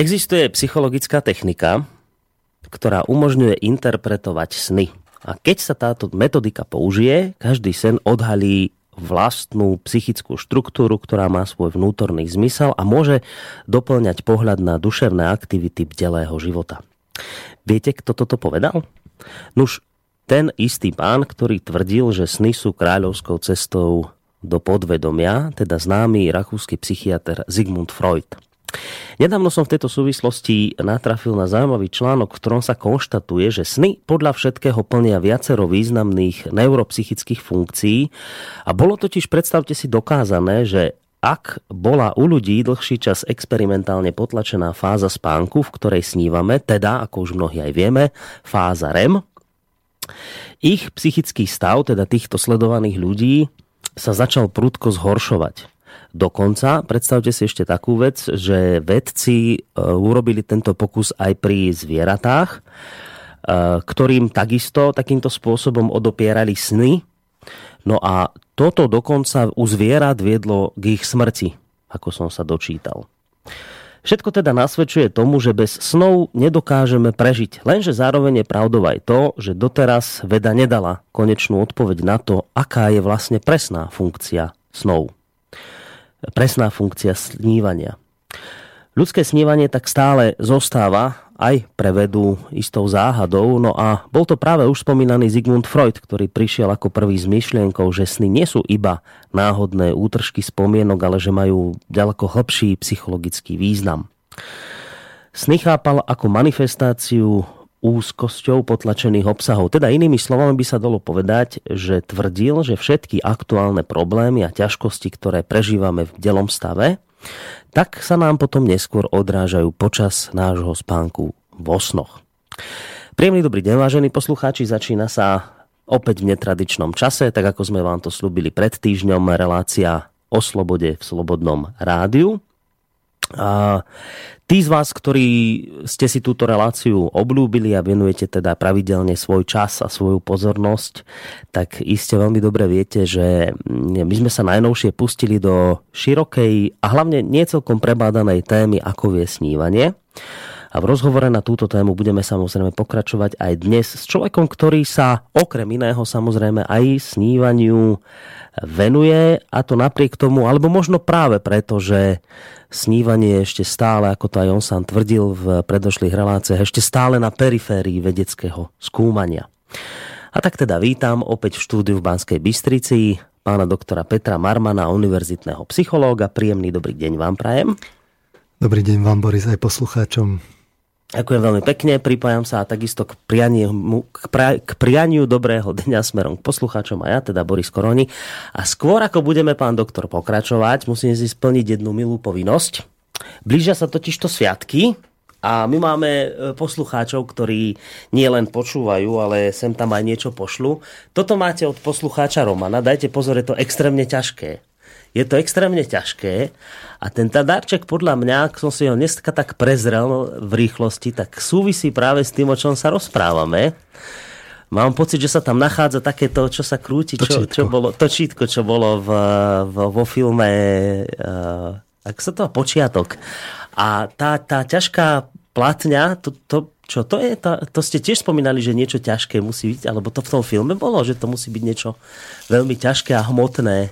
Existuje psychologická technika, ktorá umožňuje interpretovať sny. A keď sa táto metodika použije, každý sen odhalí vlastnú psychickú štruktúru, ktorá má svoj vnútorný zmysel a môže doplňať pohľad na duševné aktivity bdelého života. Viete, kto toto povedal? Nuž, ten istý pán, ktorý tvrdil, že sny sú kráľovskou cestou do podvedomia, teda známy rakúsky psychiatr Sigmund Freud. Nedávno som v tejto súvislosti natrafil na zaujímavý článok, v ktorom sa konštatuje, že sny podľa všetkého plnia viacero významných neuropsychických funkcií a bolo totiž, predstavte si, dokázané, že ak bola u ľudí dlhší čas experimentálne potlačená fáza spánku, v ktorej snívame, teda, ako už mnohí aj vieme, fáza REM, ich psychický stav, teda týchto sledovaných ľudí, sa začal prudko zhoršovať. Dokonca, predstavte si ešte takú vec, že vedci e, urobili tento pokus aj pri zvieratách, e, ktorým takisto takýmto spôsobom odopierali sny. No a toto dokonca u zvierat viedlo k ich smrti, ako som sa dočítal. Všetko teda nasvedčuje tomu, že bez snov nedokážeme prežiť. Lenže zároveň je pravdou aj to, že doteraz veda nedala konečnú odpoveď na to, aká je vlastne presná funkcia snov presná funkcia snívania. Ľudské snívanie tak stále zostáva aj pre vedu istou záhadou, no a bol to práve už spomínaný Sigmund Freud, ktorý prišiel ako prvý s myšlienkou, že sny nie sú iba náhodné útržky spomienok, ale že majú ďaleko hlbší psychologický význam. Sny chápal ako manifestáciu úzkosťou potlačených obsahov. Teda inými slovami by sa dalo povedať, že tvrdil, že všetky aktuálne problémy a ťažkosti, ktoré prežívame v delom stave, tak sa nám potom neskôr odrážajú počas nášho spánku vo snoch. Príjemný dobrý deň, vážení poslucháči, začína sa opäť v netradičnom čase, tak ako sme vám to slúbili pred týždňom, relácia o slobode v Slobodnom rádiu. A tí z vás, ktorí ste si túto reláciu oblúbili a venujete teda pravidelne svoj čas a svoju pozornosť, tak iste veľmi dobre viete, že my sme sa najnovšie pustili do širokej a hlavne niecelkom prebádanej témy, ako vie snívanie. A v rozhovore na túto tému budeme samozrejme pokračovať aj dnes s človekom, ktorý sa okrem iného samozrejme aj snívaniu venuje a to napriek tomu, alebo možno práve preto, že snívanie ešte stále, ako to aj on sám tvrdil v predošlých reláciách, ešte stále na periférii vedeckého skúmania. A tak teda vítam opäť v štúdiu v Banskej Bystrici pána doktora Petra Marmana, univerzitného psychológa. Príjemný dobrý deň vám prajem. Dobrý deň vám, Boris, aj poslucháčom. Ďakujem veľmi pekne, pripájam sa takisto k prianiu, k, pra, k prianiu dobrého dňa smerom k poslucháčom a ja, teda Boris Koroni. A skôr ako budeme, pán doktor, pokračovať, musím si splniť jednu milú povinnosť. Blížia sa totižto sviatky a my máme e, poslucháčov, ktorí nie len počúvajú, ale sem tam aj niečo pošlu. Toto máte od poslucháča Romana, dajte pozor, je to extrémne ťažké je to extrémne ťažké a ten darček podľa mňa, ak som si ho dneska tak prezrel v rýchlosti, tak súvisí práve s tým, o čom sa rozprávame. Mám pocit, že sa tam nachádza takéto, čo sa krúti, čo, čo bolo, točítko, čo bolo v, v, vo filme, uh, ak sa to počiatok. A tá, tá ťažká platňa, to, to, čo to je? To, to ste tiež spomínali, že niečo ťažké musí byť, alebo to v tom filme bolo, že to musí byť niečo veľmi ťažké a hmotné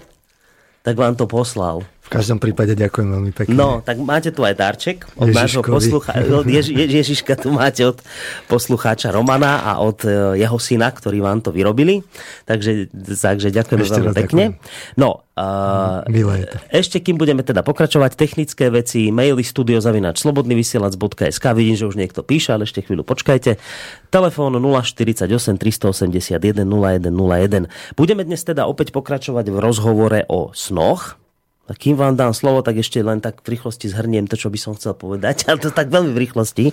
tak vám to poslal. V každom prípade ďakujem veľmi pekne. No, tak máte tu aj darček od Ježiškovi. nášho poslucháča. Ježi, Ježiška tu máte od poslucháča Romana a od e, jeho syna, ktorí vám to vyrobili. Takže, takže ďakujem Ešte veľmi pekne. Ďakujem. No, Uh, Milé Ešte kým budeme teda pokračovať, technické veci, maily studiozavinač slobodnyvysielac.sk vidím, že už niekto píše, ale ešte chvíľu počkajte. Telefón 048 381 0101. Budeme dnes teda opäť pokračovať v rozhovore o snoch. A kým vám dám slovo, tak ešte len tak v rýchlosti zhrniem to, čo by som chcel povedať, ale to tak veľmi v rýchlosti,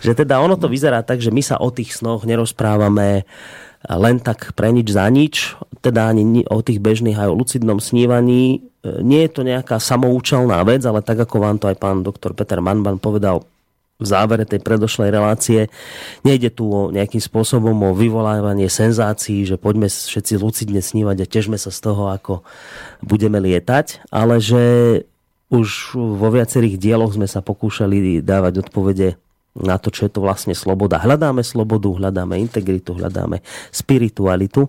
že teda ono to vyzerá tak, že my sa o tých snoch nerozprávame len tak pre nič za nič, teda ani o tých bežných aj o lucidnom snívaní. E, nie je to nejaká samoučelná vec, ale tak ako vám to aj pán doktor Peter Manban povedal v závere tej predošlej relácie, nejde tu o nejakým spôsobom o vyvolávanie senzácií, že poďme všetci lucidne snívať a težme sa z toho, ako budeme lietať, ale že už vo viacerých dieloch sme sa pokúšali dávať odpovede na to, čo je to vlastne sloboda. Hľadáme slobodu, hľadáme integritu, hľadáme spiritualitu.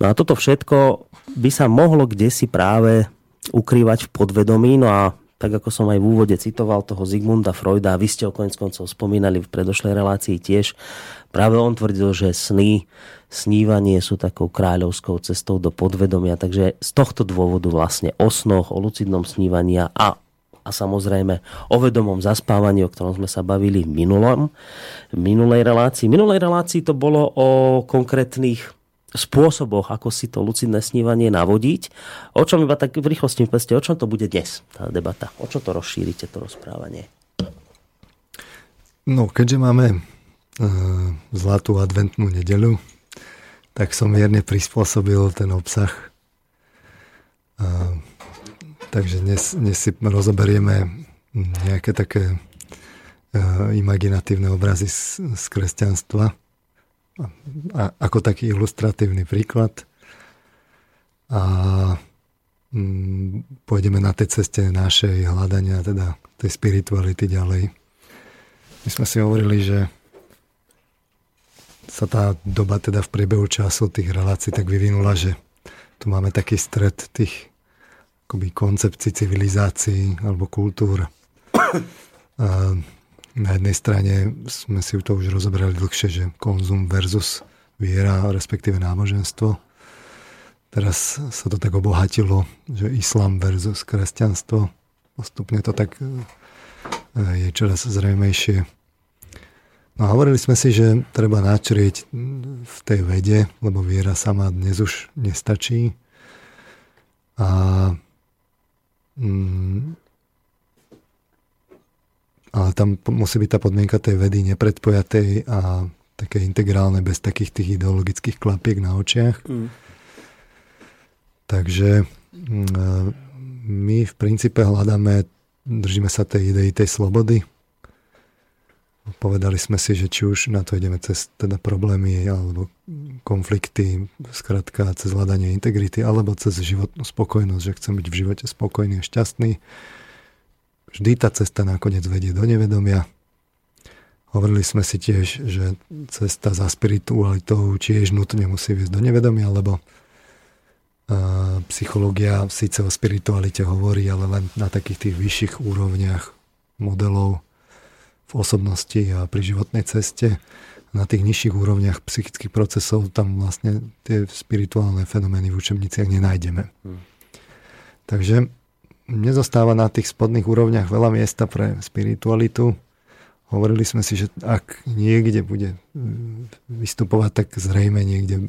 No a toto všetko by sa mohlo kde si práve ukrývať v podvedomí. No a tak ako som aj v úvode citoval toho Zigmunda Freuda, a vy ste o konec koncov spomínali v predošlej relácii tiež, práve on tvrdil, že sny, snívanie sú takou kráľovskou cestou do podvedomia, takže z tohto dôvodu vlastne o snoch, o lucidnom snívaní a a samozrejme o vedomom zaspávaní, o ktorom sme sa bavili v minulom, v minulej relácii. V minulej relácii to bolo o konkrétnych spôsoboch, ako si to lucidné snívanie navodiť. O čom iba tak v rýchlosti povedzte, o čom to bude dnes, tá debata? O čo to rozšírite, to rozprávanie? No, keďže máme e, zlatú adventnú nedelu, tak som mierne prispôsobil ten obsah. E, takže dnes, dnes si rozoberieme nejaké také e, imaginatívne obrazy z, z kresťanstva a, ako taký ilustratívny príklad. A mm, pôjdeme na tej ceste našej hľadania, teda tej spirituality ďalej. My sme si hovorili, že sa tá doba teda v priebehu času tých relácií tak vyvinula, že tu máme taký stred tých akoby koncepcií civilizácií alebo kultúr. Na jednej strane sme si to už rozobrali dlhšie, že konzum versus viera, respektíve náboženstvo. Teraz sa to tak obohatilo, že islám versus kresťanstvo. Postupne to tak e, je čoraz zrejmejšie. No a hovorili sme si, že treba načrieť v tej vede, lebo viera sama dnes už nestačí. A mm, ale tam musí byť tá podmienka tej vedy nepredpojatej a také integrálne, bez takých tých ideologických klapiek na očiach. Mm. Takže mm, my v princípe hľadáme, držíme sa tej idei tej slobody. Povedali sme si, že či už na to ideme cez teda problémy alebo konflikty, skratka cez hľadanie integrity, alebo cez životnú spokojnosť, že chcem byť v živote spokojný a šťastný Vždy tá cesta nakoniec vedie do nevedomia. Hovorili sme si tiež, že cesta za spiritualitou tiež nutne musí viesť do nevedomia, lebo psychológia síce o spiritualite hovorí, ale len na takých tých vyšších úrovniach modelov v osobnosti a pri životnej ceste. Na tých nižších úrovniach psychických procesov tam vlastne tie spirituálne fenomény v učebniciach nenájdeme. Hmm. Takže nezostáva na tých spodných úrovniach veľa miesta pre spiritualitu. Hovorili sme si, že ak niekde bude mm, vystupovať, tak zrejme niekde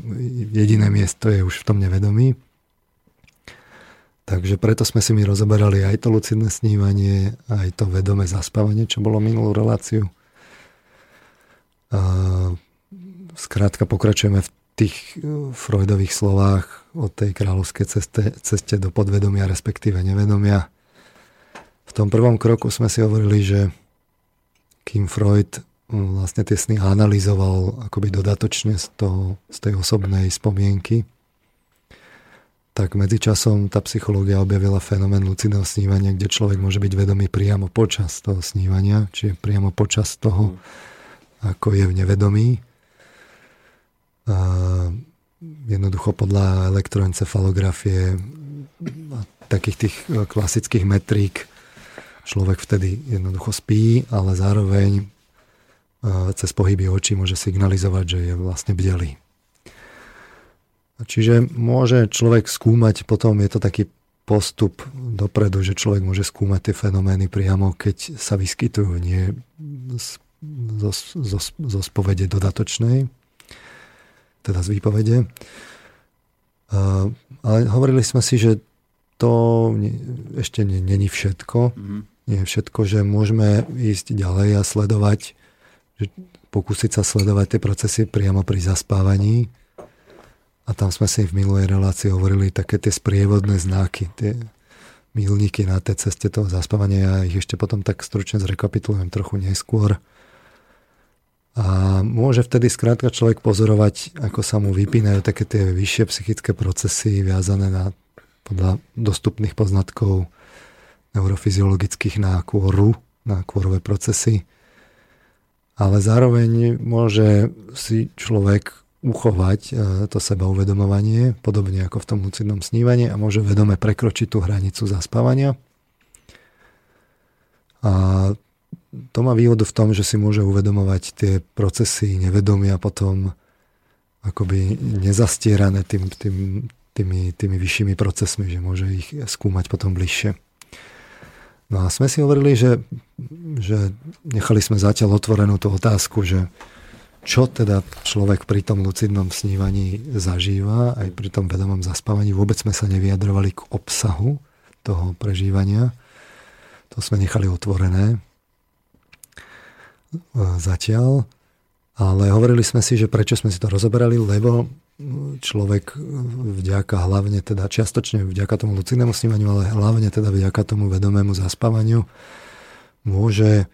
jediné miesto je už v tom nevedomí. Takže preto sme si my rozoberali aj to lucidné snívanie, aj to vedomé zaspávanie, čo bolo minulú reláciu. A skrátka pokračujeme v tých e, Freudových slovách o tej kráľovskej ceste, ceste do podvedomia, respektíve nevedomia. V tom prvom kroku sme si hovorili, že kým Freud vlastne tie sny analyzoval akoby dodatočne z, toho, z tej osobnej spomienky, tak medzičasom tá psychológia objavila fenomén lucidného snívania, kde človek môže byť vedomý priamo počas toho snívania, čiže priamo počas toho, ako je v nevedomí jednoducho podľa elektroencefalografie a takých tých e, klasických metrík človek vtedy jednoducho spí, ale zároveň e, cez pohyby očí môže signalizovať, že je vlastne bdelý. Čiže môže človek skúmať, potom je to taký postup dopredu, že človek môže skúmať tie fenomény priamo, keď sa vyskytujú, nie zo, zo, zo spovede dodatočnej teda z výpovede. Ale hovorili sme si, že to ešte není všetko. Mm-hmm. Nie je všetko, že môžeme ísť ďalej a sledovať, že pokúsiť sa sledovať tie procesy priamo pri zaspávaní. A tam sme si v minulej relácii hovorili také tie sprievodné znaky, tie milníky na tej ceste toho zaspávania. Ja ich ešte potom tak stručne zrekapitulujem trochu neskôr. A môže vtedy skrátka človek pozorovať, ako sa mu vypínajú také tie vyššie psychické procesy viazané na podľa dostupných poznatkov neurofyziologických nákôru, nákôrové procesy, ale zároveň môže si človek uchovať e, to seba uvedomovanie, podobne ako v tom lucidnom snívaní a môže vedome prekročiť tú hranicu zaspávania. A to má výhodu v tom, že si môže uvedomovať tie procesy nevedomia potom akoby nezastierané tým, tým, tými, tými vyššími procesmi, že môže ich skúmať potom bližšie. No a sme si hovorili, že, že nechali sme zatiaľ otvorenú tú otázku, že čo teda človek pri tom lucidnom snívaní zažíva, aj pri tom vedomom zaspávaní. Vôbec sme sa nevyjadrovali k obsahu toho prežívania. To sme nechali otvorené zatiaľ. Ale hovorili sme si, že prečo sme si to rozoberali, lebo človek vďaka hlavne teda čiastočne vďaka tomu lucidnému snívaniu, ale hlavne teda vďaka tomu vedomému zaspávaniu môže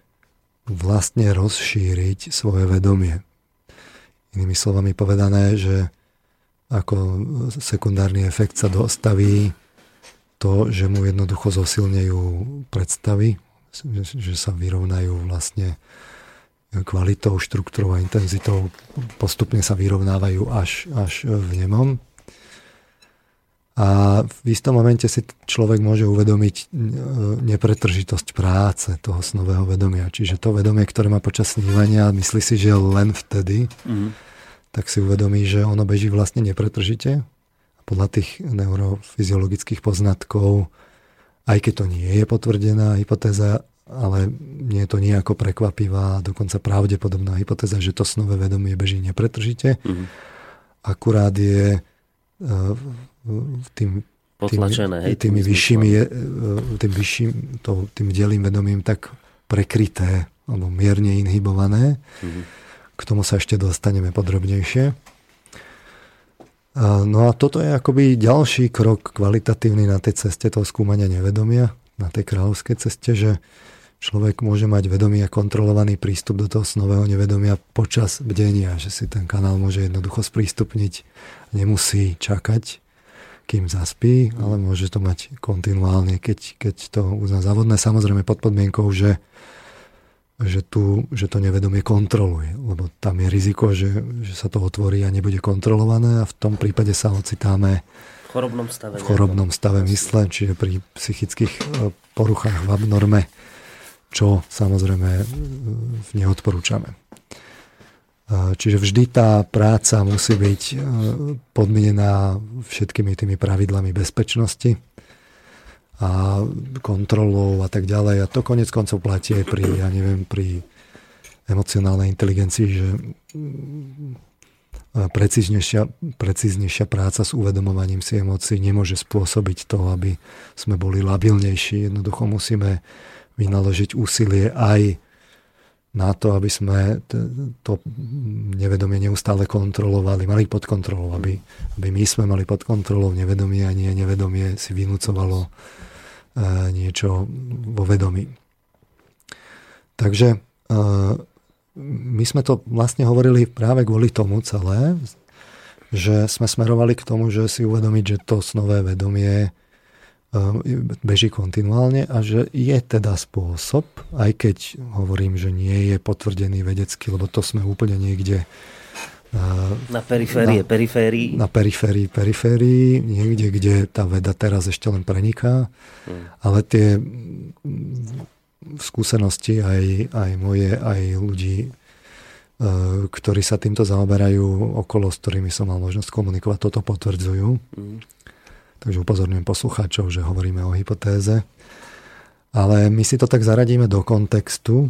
vlastne rozšíriť svoje vedomie. Inými slovami povedané, že ako sekundárny efekt sa dostaví to, že mu jednoducho zosilnejú predstavy, že sa vyrovnajú vlastne kvalitou, štruktúrou a intenzitou postupne sa vyrovnávajú až, až v nemom. A v istom momente si človek môže uvedomiť e, nepretržitosť práce toho snového vedomia. Čiže to vedomie, ktoré má počas snívania, myslí si, že len vtedy, mm. tak si uvedomí, že ono beží vlastne nepretržite. A podľa tých neurofyziologických poznatkov, aj keď to nie je potvrdená hypotéza, ale nie je to nejako prekvapivá, dokonca pravdepodobná hypotéza, že to snové vedomie beží nepretržite. Mm-hmm. Akurát je uh, tým, tým, hej, tými vyššími, uh, tým vyšším, to, tým delým vedomím tak prekryté, alebo mierne inhibované. Mm-hmm. K tomu sa ešte dostaneme podrobnejšie. No a toto je akoby ďalší krok kvalitatívny na tej ceste toho skúmania nevedomia, na tej kráľovskej ceste, že človek môže mať vedomý a kontrolovaný prístup do toho snového nevedomia počas bdenia, že si ten kanál môže jednoducho sprístupniť, nemusí čakať, kým zaspí, ale môže to mať kontinuálne, keď, keď to uzná. Závodné, samozrejme pod podmienkou, že, že, tu, že to nevedomie kontroluje, lebo tam je riziko, že, že sa to otvorí a nebude kontrolované a v tom prípade sa ocitáme v chorobnom stave, v chorobnom stave mysle, čiže pri psychických e, poruchách v abnorme čo samozrejme e, neodporúčame. Čiže vždy tá práca musí byť e, podmienená všetkými tými pravidlami bezpečnosti a kontrolou a tak ďalej. A to konec koncov platí aj pri, ja neviem, pri emocionálnej inteligencii, že mm, precíznejšia, precíznejšia práca s uvedomovaním si emócií nemôže spôsobiť to, aby sme boli labilnejší. Jednoducho musíme vynaložiť úsilie aj na to, aby sme to nevedomie neustále kontrolovali, mali pod kontrolou, aby, aby my sme mali pod kontrolou nevedomie a nie nevedomie si vynúcovalo e, niečo vo vedomí. Takže e, my sme to vlastne hovorili práve kvôli tomu celé, že sme smerovali k tomu, že si uvedomiť, že to snové vedomie beží kontinuálne a že je teda spôsob, aj keď hovorím, že nie je potvrdený vedecky, lebo to sme úplne niekde ehm, na periférie, na, periférii. Na periférii, periférii, niekde, kde tá veda teraz ešte len preniká. Hmm. Ale tie skúsenosti aj, aj moje, aj ľudí, ehm, ktorí sa týmto zaoberajú okolo, s ktorými som mal možnosť komunikovať, toto potvrdzujú. Hmm. Takže upozorňujem poslucháčov, že hovoríme o hypotéze. Ale my si to tak zaradíme do kontextu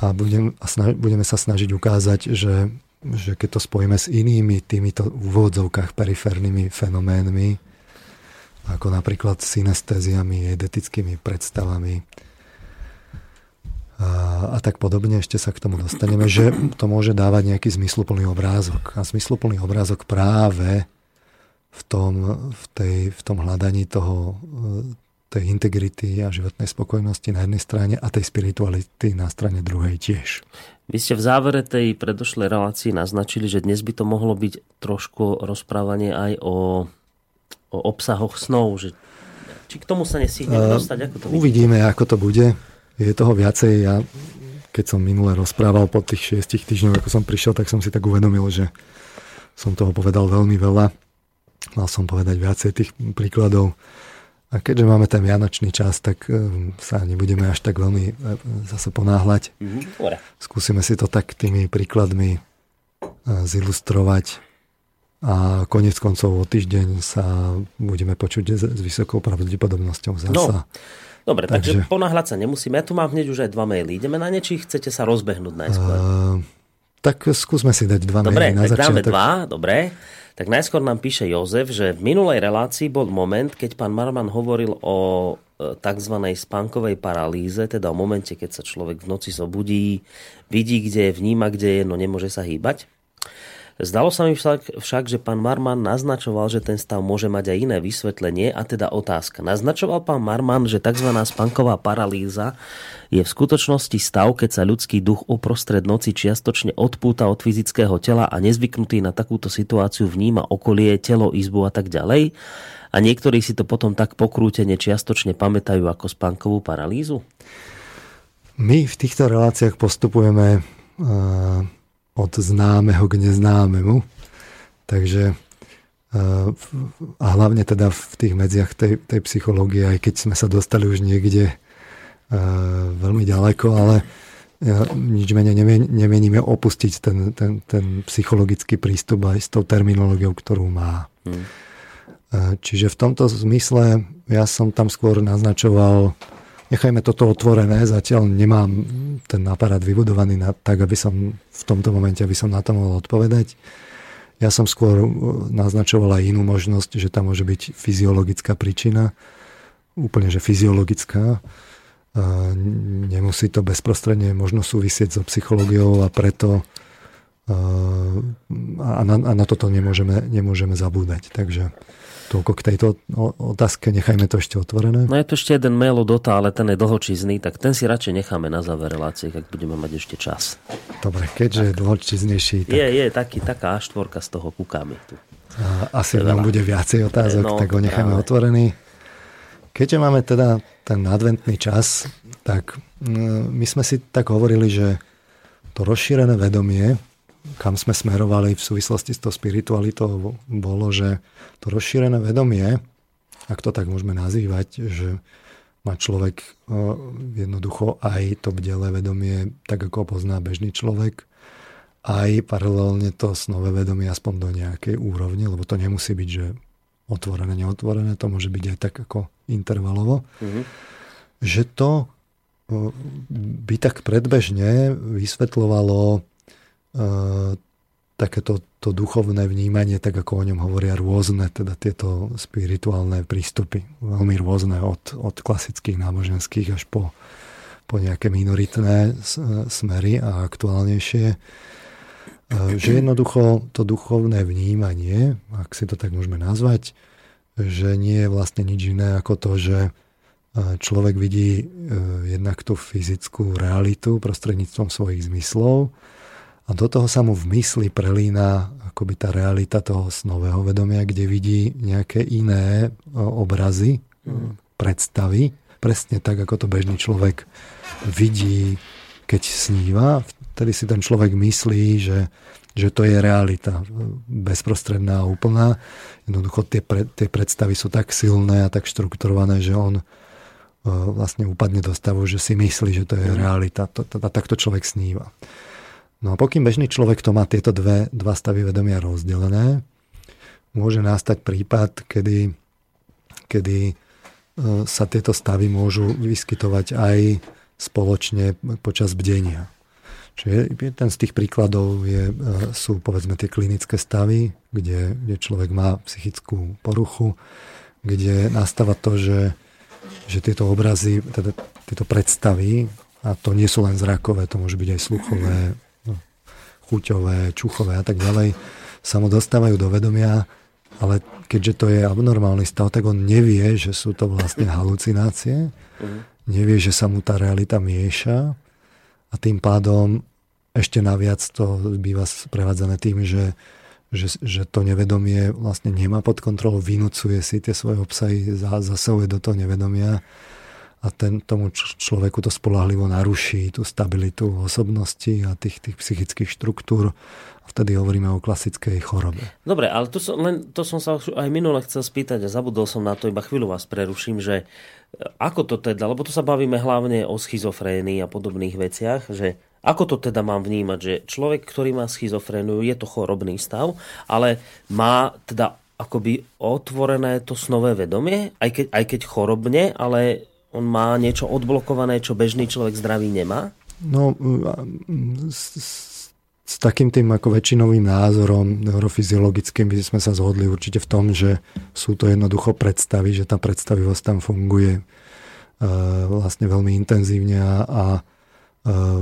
a budem, a snaž, budeme sa snažiť ukázať, že, že keď to spojíme s inými týmito úvodzovkách periférnymi fenoménmi, ako napríklad synestéziami, edetickými predstavami a, a tak podobne, ešte sa k tomu dostaneme, že to môže dávať nejaký zmysluplný obrázok. A zmysluplný obrázok práve v tom, v tej, v tom hľadaní toho, tej integrity a životnej spokojnosti na jednej strane a tej spirituality na strane druhej tiež. Vy ste v závere tej predošlej relácii naznačili, že dnes by to mohlo byť trošku rozprávanie aj o, o obsahoch snov, že Či k tomu sa nestihneme uh, dostať? Ako to uvidíme, ako to bude. Je toho viacej. Ja, keď som minule rozprával po tých šiestich týždňoch, ako som prišiel, tak som si tak uvedomil, že som toho povedal veľmi veľa. Mal som povedať viacej tých príkladov. A keďže máme ten vianočný čas, tak e, sa nebudeme až tak veľmi e, zase ponáhľať. Mm-hmm. Skúsime si to tak tými príkladmi e, zilustrovať a konec koncov o týždeň sa budeme počuť s, vysokou pravdepodobnosťou zasa. No. Dobre, takže, takže ponáhľať sa nemusíme. Ja tu mám hneď už aj dva maily. Ideme na ne, či chcete sa rozbehnúť najskôr? Uh, tak skúsme si dať dva dobre, maily na tak dáme dva, dobre. Tak najskôr nám píše Jozef, že v minulej relácii bol moment, keď pán Marman hovoril o e, tzv. spánkovej paralýze, teda o momente, keď sa človek v noci zobudí, vidí, kde je, vníma, kde je, no nemôže sa hýbať. Zdalo sa mi však, však, že pán Marman naznačoval, že ten stav môže mať aj iné vysvetlenie a teda otázka. Naznačoval pán Marman, že tzv. spanková paralýza je v skutočnosti stav, keď sa ľudský duch uprostred noci čiastočne odpúta od fyzického tela a nezvyknutý na takúto situáciu vníma okolie, telo, izbu a tak ďalej. A niektorí si to potom tak pokrútene čiastočne pamätajú ako spánkovú paralýzu? My v týchto reláciách postupujeme uh od známeho k neznámemu. Takže eh, a hlavne teda v tých medziach tej, tej psychológie, aj keď sme sa dostali už niekde eh, veľmi ďaleko, ale nič menej nemeníme opustiť ten, ten, ten psychologický prístup aj s tou terminológiou, ktorú má. Hmm. Čiže v tomto zmysle ja som tam skôr naznačoval nechajme toto otvorené, zatiaľ nemám ten aparát vybudovaný na, tak, aby som v tomto momente, aby som na to mohol odpovedať. Ja som skôr uh, naznačoval aj inú možnosť, že tam môže byť fyziologická príčina, úplne že fyziologická. Nemusí to bezprostredne možno súvisieť so psychológiou a preto a na, a na toto nemôžeme, nemôžeme zabúdať. Takže Toľko k tejto otázke, nechajme to ešte otvorené. No je tu ešte jeden mail od Ota, ale ten je dlhočízny, tak ten si radšej necháme na záver relácie, ak budeme mať ešte čas. Dobre, keďže tak. je dlhočíznejší. Tak... Je, je, taký, taká A4 z toho kúkame tu. A, asi nám bude viacej otázok, no, tak ho necháme práve. otvorený. Keďže máme teda ten adventný čas, tak mm, my sme si tak hovorili, že to rozšírené vedomie kam sme smerovali v súvislosti s tou spiritualitou, bolo, že to rozšírené vedomie, ak to tak môžeme nazývať, že má človek jednoducho aj to bdelé vedomie, tak ako pozná bežný človek, aj paralelne to snové vedomie aspoň do nejakej úrovne, lebo to nemusí byť, že otvorené, neotvorené, to môže byť aj tak ako intervalovo. Mm-hmm. Že to by tak predbežne vysvetľovalo takéto to duchovné vnímanie, tak ako o ňom hovoria rôzne, teda tieto spirituálne prístupy, veľmi rôzne od, od klasických náboženských až po, po nejaké minoritné smery a aktuálnejšie. Že jednoducho to duchovné vnímanie, ak si to tak môžeme nazvať, že nie je vlastne nič iné ako to, že človek vidí jednak tú fyzickú realitu prostredníctvom svojich zmyslov, a do toho sa mu v mysli prelína akoby tá realita toho snového vedomia, kde vidí nejaké iné obrazy, mm. predstavy, presne tak, ako to bežný človek vidí, keď sníva. Vtedy si ten človek myslí, že, že to je realita bezprostredná a úplná. Jednoducho tie, pre, tie predstavy sú tak silné a tak štrukturované, že on vlastne upadne do stavu, že si myslí, že to je mm. realita. To, to, takto človek sníva. No a pokým bežný človek to má tieto dve, dva stavy vedomia rozdelené, môže nastať prípad, kedy, kedy e, sa tieto stavy môžu vyskytovať aj spoločne počas bdenia. Čiže ten z tých príkladov je, e, sú povedzme tie klinické stavy, kde, kde človek má psychickú poruchu, kde nastáva to, že, že tieto obrazy, teda tieto predstavy, a to nie sú len zrakové, to môže byť aj sluchové, chuťové, čuchové a tak ďalej, sa mu dostávajú do vedomia, ale keďže to je abnormálny stav, tak on nevie, že sú to vlastne halucinácie, mhm. nevie, že sa mu tá realita mieša. A tým pádom ešte naviac to býva sprevádzané tým, že, že, že to nevedomie vlastne nemá pod kontrolou, vynúcuje si tie svoje obsahy, zasahuje do toho nevedomia a ten, tomu človeku to spolahlivo naruší tú stabilitu osobnosti a tých, tých psychických štruktúr. Vtedy hovoríme o klasickej chorobe. Dobre, ale to som, len, to som sa aj minule chcel spýtať a zabudol som na to, iba chvíľu vás preruším, že e, ako to teda, lebo tu sa bavíme hlavne o schizofrénii a podobných veciach, že ako to teda mám vnímať, že človek, ktorý má schizofréniu, je to chorobný stav, ale má teda akoby otvorené to snové vedomie, aj keď, aj keď chorobne, ale on má niečo odblokované, čo bežný človek zdravý nemá? No, s, s takým tým ako väčšinovým názorom neurofyziologickým by sme sa zhodli určite v tom, že sú to jednoducho predstavy, že tá predstavivosť tam funguje uh, vlastne veľmi intenzívne a, a uh,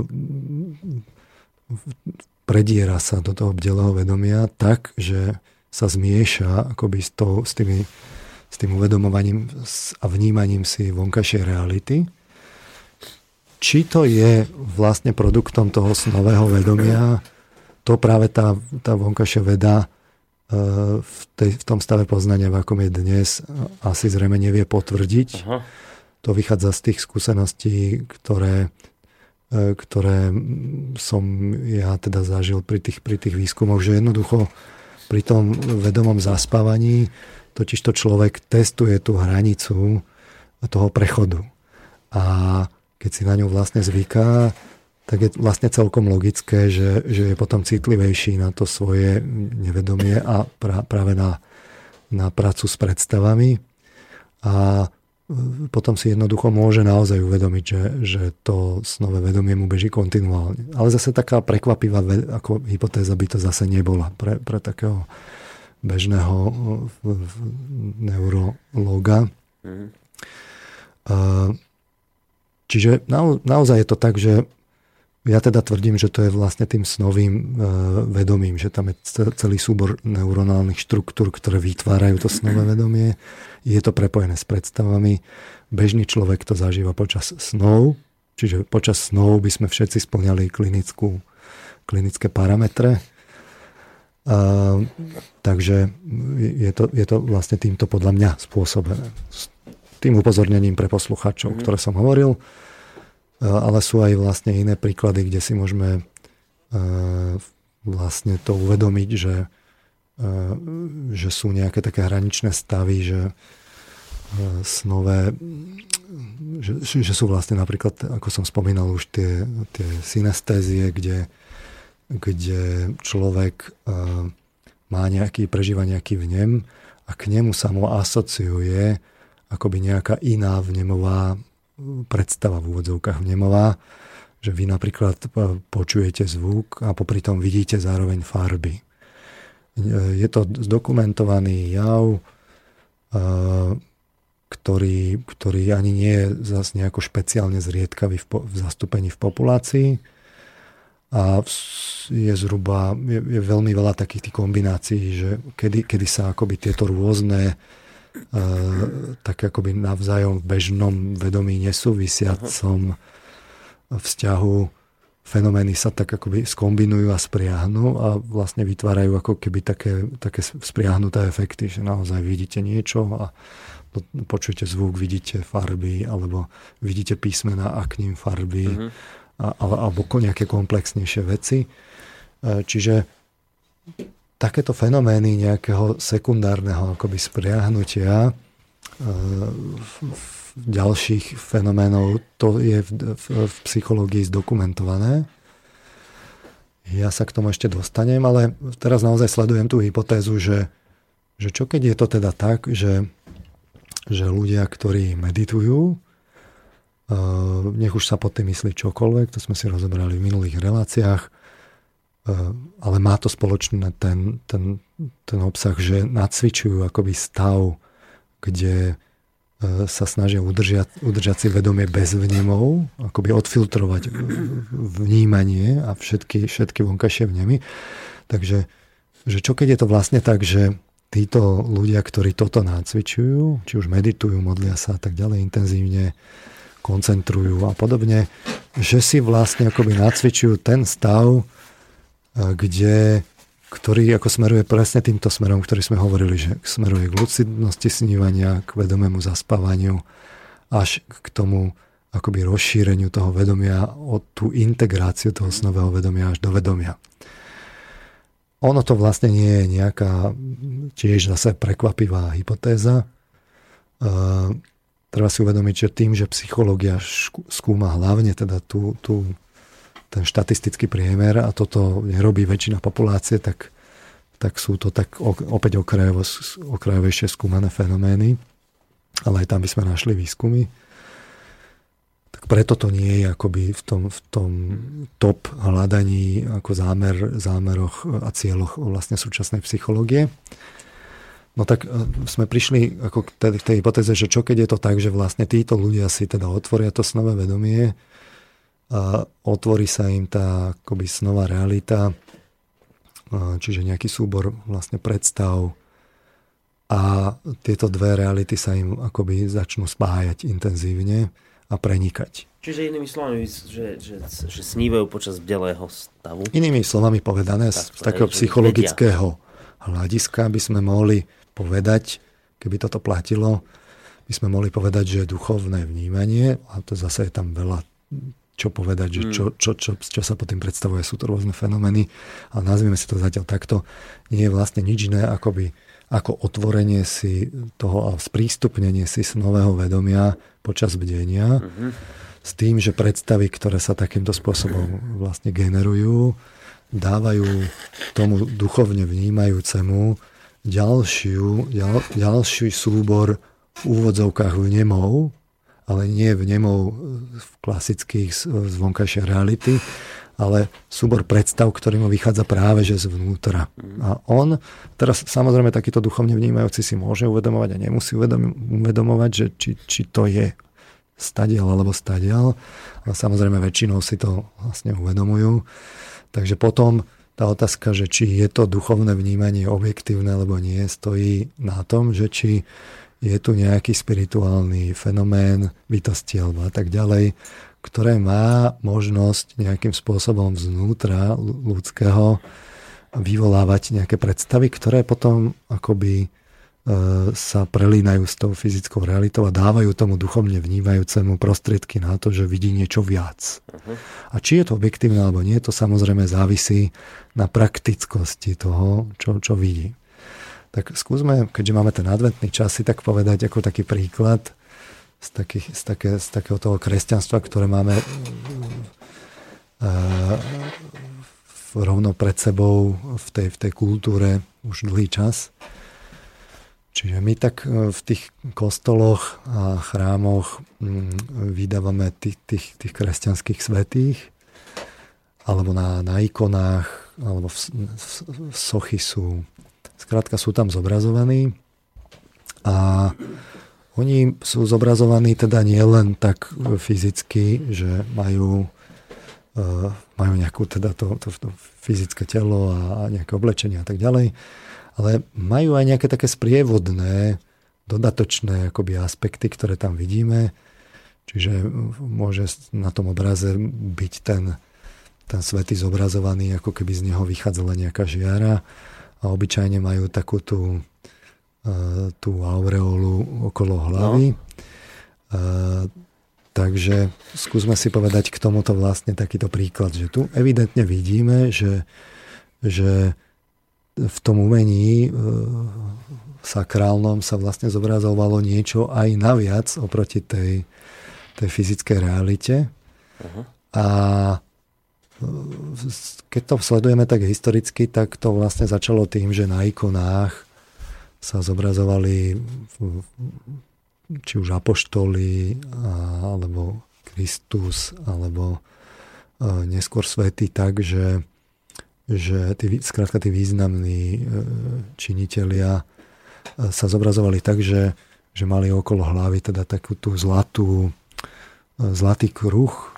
prediera sa do toho bdelého vedomia tak, že sa zmieša akoby s, to, s tými s tým uvedomovaním a vnímaním si vonkajšej reality. Či to je vlastne produktom toho snového vedomia, to práve tá, tá vonkajšia veda e, v, tej, v tom stave poznania, v akom je dnes, asi zrejme nevie potvrdiť. Aha. To vychádza z tých skúseností, ktoré, e, ktoré som ja teda zažil pri tých, pri tých výskumoch, že jednoducho pri tom vedomom zaspávaní Totiž to človek testuje tú hranicu toho prechodu. A keď si na ňu vlastne zvyká, tak je vlastne celkom logické, že, že je potom citlivejší na to svoje nevedomie a pra, práve na, na prácu s predstavami. A potom si jednoducho môže naozaj uvedomiť, že, že to snové vedomie mu beží kontinuálne. Ale zase taká prekvapivá ako hypotéza by to zase nebola pre, pre takého bežného neurologa. Mm. Čiže naozaj je to tak, že ja teda tvrdím, že to je vlastne tým snovým e, vedomím, že tam je celý súbor neuronálnych štruktúr, ktoré vytvárajú to snové vedomie. Je to prepojené s predstavami. Bežný človek to zažíva počas snov, čiže počas snov by sme všetci splňali klinickú, klinické parametre Uh, takže je to, je to vlastne týmto podľa mňa spôsobené. S tým upozornením pre posluchačov, mm. ktoré som hovoril, uh, ale sú aj vlastne iné príklady, kde si môžeme uh, vlastne to uvedomiť, že, že sú nejaké také hraničné stavy, že snové, že, že sú vlastne napríklad, ako som spomínal už tie, tie synestézie, kde kde človek uh, má nejaký, prežíva nejaký vnem a k nemu sa mu asociuje akoby nejaká iná vnemová predstava v úvodzovkách vnemová, že vy napríklad e, počujete zvuk a popri tom vidíte zároveň farby. E, je to zdokumentovaný jav, ktorý, ktorý ani nie je zase nejako špeciálne zriedkavý v, v zastúpení v populácii a je zhruba, je, je veľmi veľa takých tých kombinácií, že kedy, kedy sa akoby tieto rôzne uh, tak akoby navzájom v bežnom vedomí nesúvisiacom vzťahu fenomény sa tak akoby skombinujú a spriahnu a vlastne vytvárajú ako keby také, také spriahnuté efekty, že naozaj vidíte niečo a počujete zvuk, vidíte farby alebo vidíte písmena a k ním farby. Uh-huh alebo nejaké komplexnejšie veci. E, čiže takéto fenomény nejakého sekundárneho akoby spriahnutia e, ďalších fenoménov, to je v, v, v psychológii zdokumentované. Ja sa k tomu ešte dostanem, ale teraz naozaj sledujem tú hypotézu, že, že čo keď je to teda tak, že, že ľudia, ktorí meditujú, nech už sa pod tým myslí čokoľvek, to sme si rozobrali v minulých reláciách, eh, ale má to spoločné ten, ten, ten obsah, že nacvičujú akoby stav, kde eh, sa snažia udržať, udržať si vedomie bez vnemov, akoby odfiltrovať vnímanie a všetky, všetky vonkajšie vnemy. Takže že čo keď je to vlastne tak, že títo ľudia, ktorí toto nacvičujú, či už meditujú, modlia sa a tak ďalej intenzívne, koncentrujú a podobne, že si vlastne akoby nacvičujú ten stav, e, kde ktorý ako smeruje presne týmto smerom, ktorý sme hovorili, že smeruje k lucidnosti snívania, k vedomému zaspávaniu, až k tomu akoby rozšíreniu toho vedomia o tú integráciu toho snového vedomia až do vedomia. Ono to vlastne nie je nejaká tiež zase prekvapivá hypotéza. Treba si uvedomiť, že tým, že psychológia skúma hlavne teda tú, tú ten štatistický priemer a toto nerobí väčšina populácie, tak, tak sú to tak opäť okrajovo, okrajovejšie skúmané fenomény, ale aj tam by sme našli výskumy. Tak preto to nie je akoby v tom, v tom top hľadaní ako zámer, zámeroch a cieľoch vlastne súčasnej psychológie. No tak e, sme prišli ako k tej, tej hypotéze, že čo keď je to tak, že vlastne títo ľudia si teda otvoria to snové vedomie, a otvorí sa im tá akoby snová realita, čiže nejaký súbor vlastne predstav a tieto dve reality sa im akoby začnú spájať intenzívne a prenikať. Čiže inými slovami, že, že, že snívajú počas bdelého stavu? Inými slovami povedané, tak, z takého psychologického vedia. hľadiska by sme mohli povedať, keby toto platilo, by sme mohli povedať, že duchovné vnímanie, a to zase je tam veľa čo povedať, že čo, hmm. čo, čo, čo sa pod tým predstavuje. Sú to rôzne fenomény, ale nazvime si to zatiaľ takto. Nie je vlastne nič iné, akoby, ako otvorenie si toho a sprístupnenie si nového vedomia počas bdenia mm-hmm. s tým, že predstavy, ktoré sa takýmto spôsobom vlastne generujú, dávajú tomu duchovne vnímajúcemu ďalšiu, ďal, ďalší súbor v úvodzovkách vnemov, ale nie vnemov v klasických z reality, ale súbor predstav, ktorý mu vychádza práve že zvnútra. A on, teraz samozrejme takýto duchovne vnímajúci si môže uvedomovať a nemusí uvedomovať, že či, či to je stadial alebo stadial, ale samozrejme väčšinou si to vlastne uvedomujú. Takže potom tá otázka, že či je to duchovné vnímanie objektívne alebo nie, stojí na tom, že či je tu nejaký spirituálny fenomén bytosti alebo a tak ďalej, ktoré má možnosť nejakým spôsobom vznútra ľudského vyvolávať nejaké predstavy, ktoré potom akoby e, sa prelínajú s tou fyzickou realitou a dávajú tomu duchovne vnímajúcemu prostriedky na to, že vidí niečo viac. Uh-huh. A či je to objektívne alebo nie, to samozrejme závisí na praktickosti toho, čo, čo vidí. Tak skúsme, keďže máme ten adventný čas, si tak povedať ako taký príklad z, takých, z, také, z takého toho kresťanstva, ktoré máme uh, rovno pred sebou v tej, v tej kultúre už dlhý čas. Čiže my tak e, v tých kostoloch a chrámoch mm, vydávame tých, tých, tých kresťanských svetých, alebo na, na ikonách, alebo v, v, v sochy sú Skrátka sú tam zobrazovaní a oni sú zobrazovaní teda nie len tak fyzicky, že majú, uh, majú nejakú teda to, to, to fyzické telo a nejaké oblečenie a tak ďalej, ale majú aj nejaké také sprievodné, dodatočné akoby aspekty, ktoré tam vidíme. Čiže môže na tom obraze byť ten, ten svetý zobrazovaný, ako keby z neho vychádzala nejaká žiara a obyčajne majú takú tú, e, tú aureolu okolo hlavy. No. Takže skúsme si povedať k tomuto vlastne takýto príklad, že tu evidentne vidíme, že, že v tom umení e, sakrálnom sa vlastne zobrazovalo niečo aj naviac oproti tej, tej fyzickej realite. Uh-huh. A keď to sledujeme tak historicky, tak to vlastne začalo tým, že na ikonách sa zobrazovali či už apoštoli, alebo Kristus, alebo neskôr svety tak, že, že tí, skrátka tí významní e, činitelia e, sa zobrazovali tak, že, že mali okolo hlavy teda takú tú zlatú, e, zlatý kruh,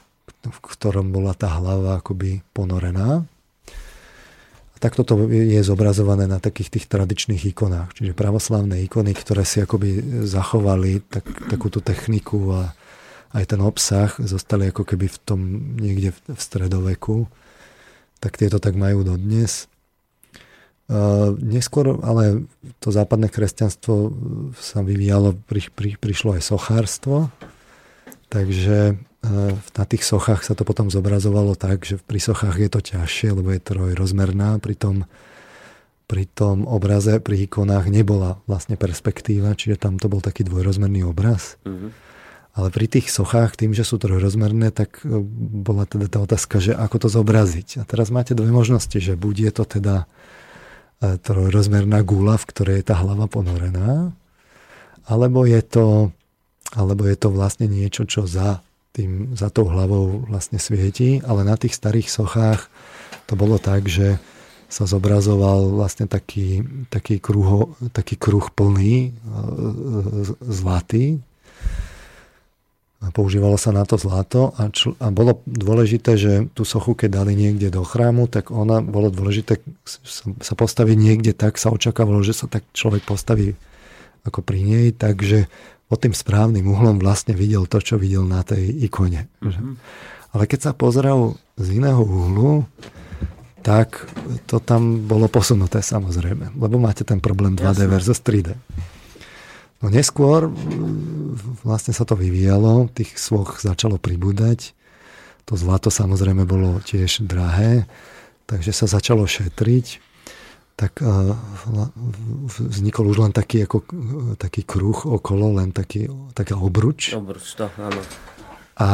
v ktorom bola tá hlava akoby ponorená. A takto to je zobrazované na takých tých tradičných ikonách. Čiže pravoslavné ikony, ktoré si akoby zachovali tak, takúto techniku a aj ten obsah zostali ako keby v tom niekde v stredoveku. Tak tieto tak majú dodnes. neskôr ale to západné kresťanstvo sa vyvíjalo, pri, pri, prišlo aj sochárstvo, takže na tých sochách sa to potom zobrazovalo tak, že pri sochách je to ťažšie, lebo je trojrozmerná, pri tom, pri tom obraze, pri ikonách nebola vlastne perspektíva, čiže tam to bol taký dvojrozmerný obraz. Mm-hmm. Ale pri tých sochách, tým, že sú trojrozmerné, tak e, bola teda tá otázka, že ako to zobraziť. A teraz máte dve možnosti, že buď je to teda e, trojrozmerná gula, v ktorej je tá hlava ponorená, alebo je to, alebo je to vlastne niečo, čo za, tým, za tou hlavou vlastne svieti, ale na tých starých sochách to bolo tak, že sa zobrazoval vlastne taký, taký, kruho, taký kruh plný, e, zlatý, používalo sa na to zlato a, čl- a bolo dôležité, že tú sochu, keď dali niekde do chrámu, tak ona bolo dôležité sa postaviť niekde tak, sa očakávalo, že sa tak človek postaví ako pri nej, takže pod tým správnym uhlom vlastne videl to, čo videl na tej ikone. Mm-hmm. Ale keď sa pozrel z iného uhlu, tak to tam bolo posunuté samozrejme, lebo máte ten problém 2D Jasne. versus 3D. No neskôr vlastne sa to vyvíjalo, tých svoch začalo pribúdať. To zlato samozrejme bolo tiež drahé, takže sa začalo šetriť. Tak vznikol už len taký, ako, taký kruh okolo, len taký, taká obruč. Obruč, to áno. A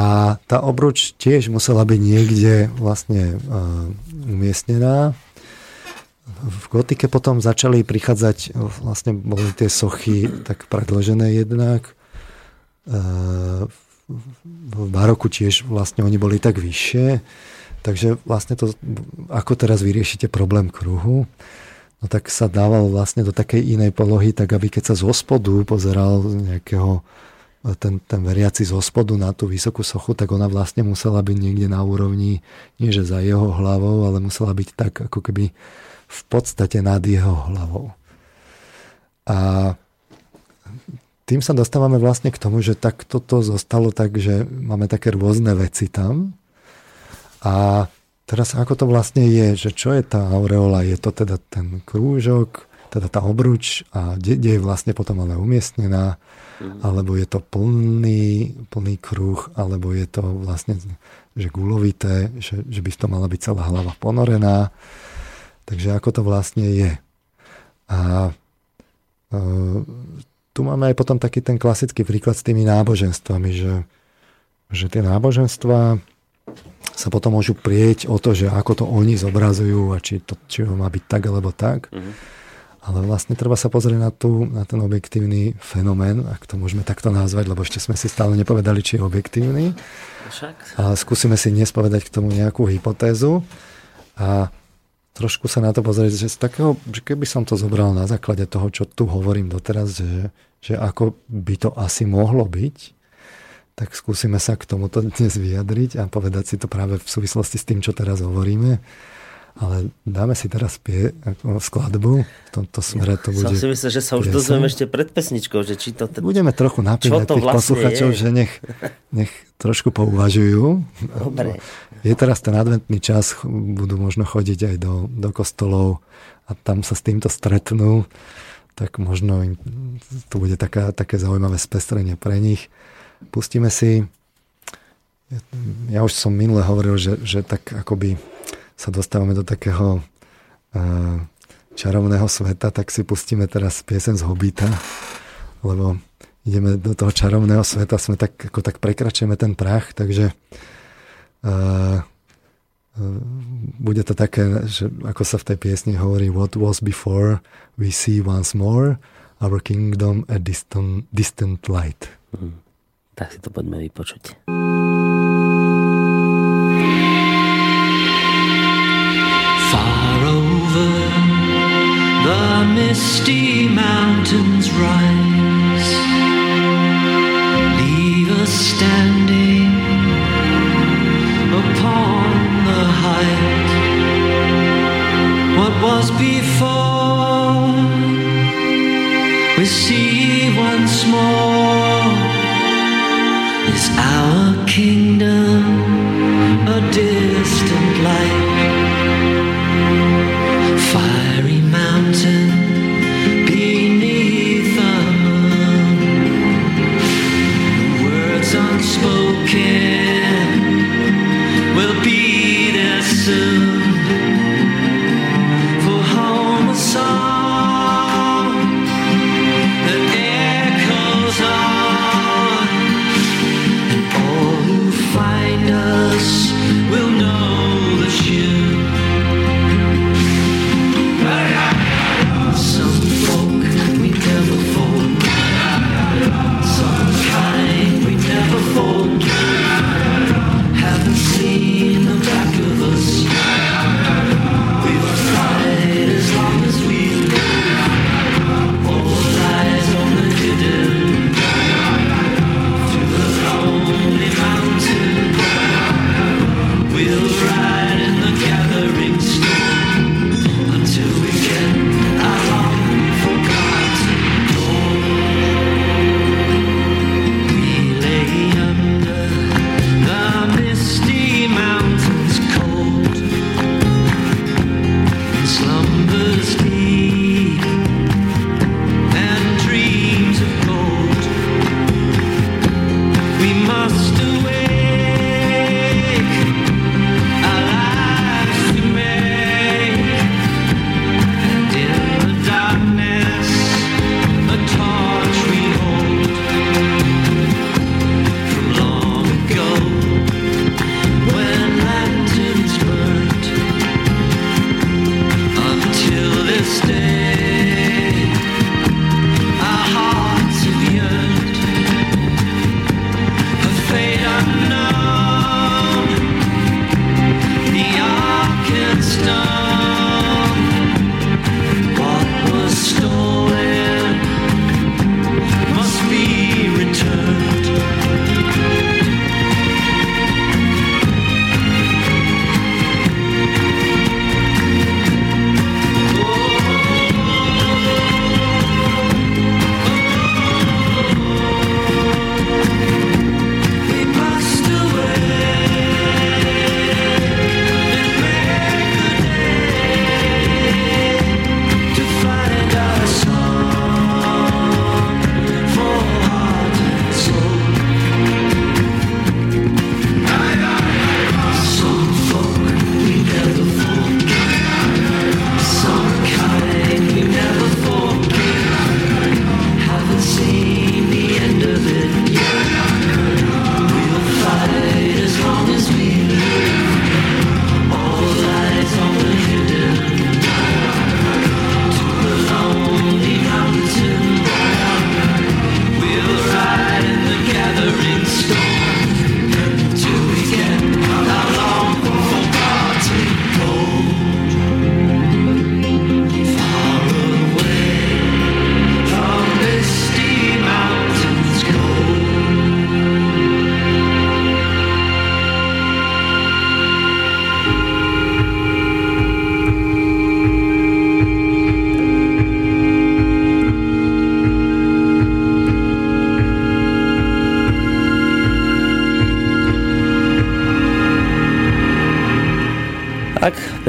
tá obruč tiež musela byť niekde vlastne umiestnená v gotike potom začali prichádzať, vlastne boli tie sochy tak predložené jednak. V baroku tiež vlastne oni boli tak vyššie. Takže vlastne to, ako teraz vyriešite problém kruhu, no tak sa dával vlastne do takej inej polohy, tak aby keď sa zo spodu pozeral nejakého ten, ten veriaci zo spodu na tú vysokú sochu, tak ona vlastne musela byť niekde na úrovni, nie že za jeho hlavou, ale musela byť tak ako keby v podstate nad jeho hlavou. A tým sa dostávame vlastne k tomu, že tak toto zostalo tak, že máme také rôzne veci tam. A teraz ako to vlastne je, že čo je tá aureola? Je to teda ten krúžok, teda tá obruč a kde je vlastne potom ale umiestnená, mm. alebo je to plný, plný kruh, alebo je to vlastne že gulovité, že, že by to mala byť celá hlava ponorená. Takže ako to vlastne je. A e, tu máme aj potom taký ten klasický príklad s tými náboženstvami, že, že tie náboženstva sa potom môžu prieť o to, že ako to oni zobrazujú a či to či má byť tak alebo tak. Mm-hmm. Ale vlastne treba sa pozrieť na, tú, na ten objektívny fenomén, ak to môžeme takto nazvať, lebo ešte sme si stále nepovedali, či je objektívny. Však. A skúsime si dnes povedať k tomu nejakú hypotézu. A trošku sa na to pozrieť, že z takého, že keby som to zobral na základe toho, čo tu hovorím doteraz, že, že ako by to asi mohlo byť, tak skúsime sa k tomuto dnes vyjadriť a povedať si to práve v súvislosti s tým, čo teraz hovoríme. Ale dáme si teraz pie, ako skladbu. V tomto smere to bude... Som si myslel, že sa už dozviem ešte pred pesničkou, že či to... Ten... Budeme trochu napínať tých vlastne posluchačov, je? že nech, nech trošku pouvažujú. Dobre. Je teraz ten adventný čas, budú možno chodiť aj do, do kostolov a tam sa s týmto stretnú, tak možno to bude taká, také zaujímavé spestrenie pre nich. Pustíme si ja už som minule hovoril, že, že tak akoby sa dostávame do takého uh, čarovného sveta, tak si pustíme teraz piesen z Hobita, lebo ideme do toho čarovného sveta, sme tak, ako tak prekračujeme ten prach, takže uh, bude to také, že ako sa v tej piesni hovorí What was before, we see once more our kingdom a distant, distant light. Hmm. Tak si to poďme vypočuť. Far over the misty mountains rise. Leave us standing upon the height. What was before, we see once more. Kingdom a distant light?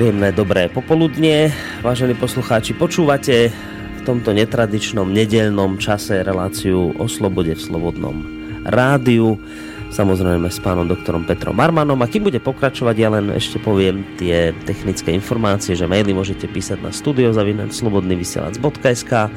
Príjemné dobré popoludnie. Vážení poslucháči, počúvate v tomto netradičnom nedelnom čase reláciu o slobode v Slobodnom rádiu. Samozrejme s pánom doktorom Petrom Marmanom. A kým bude pokračovať, ja len ešte poviem tie technické informácie, že maily môžete písať na studiozavinačslobodnyvysielac.sk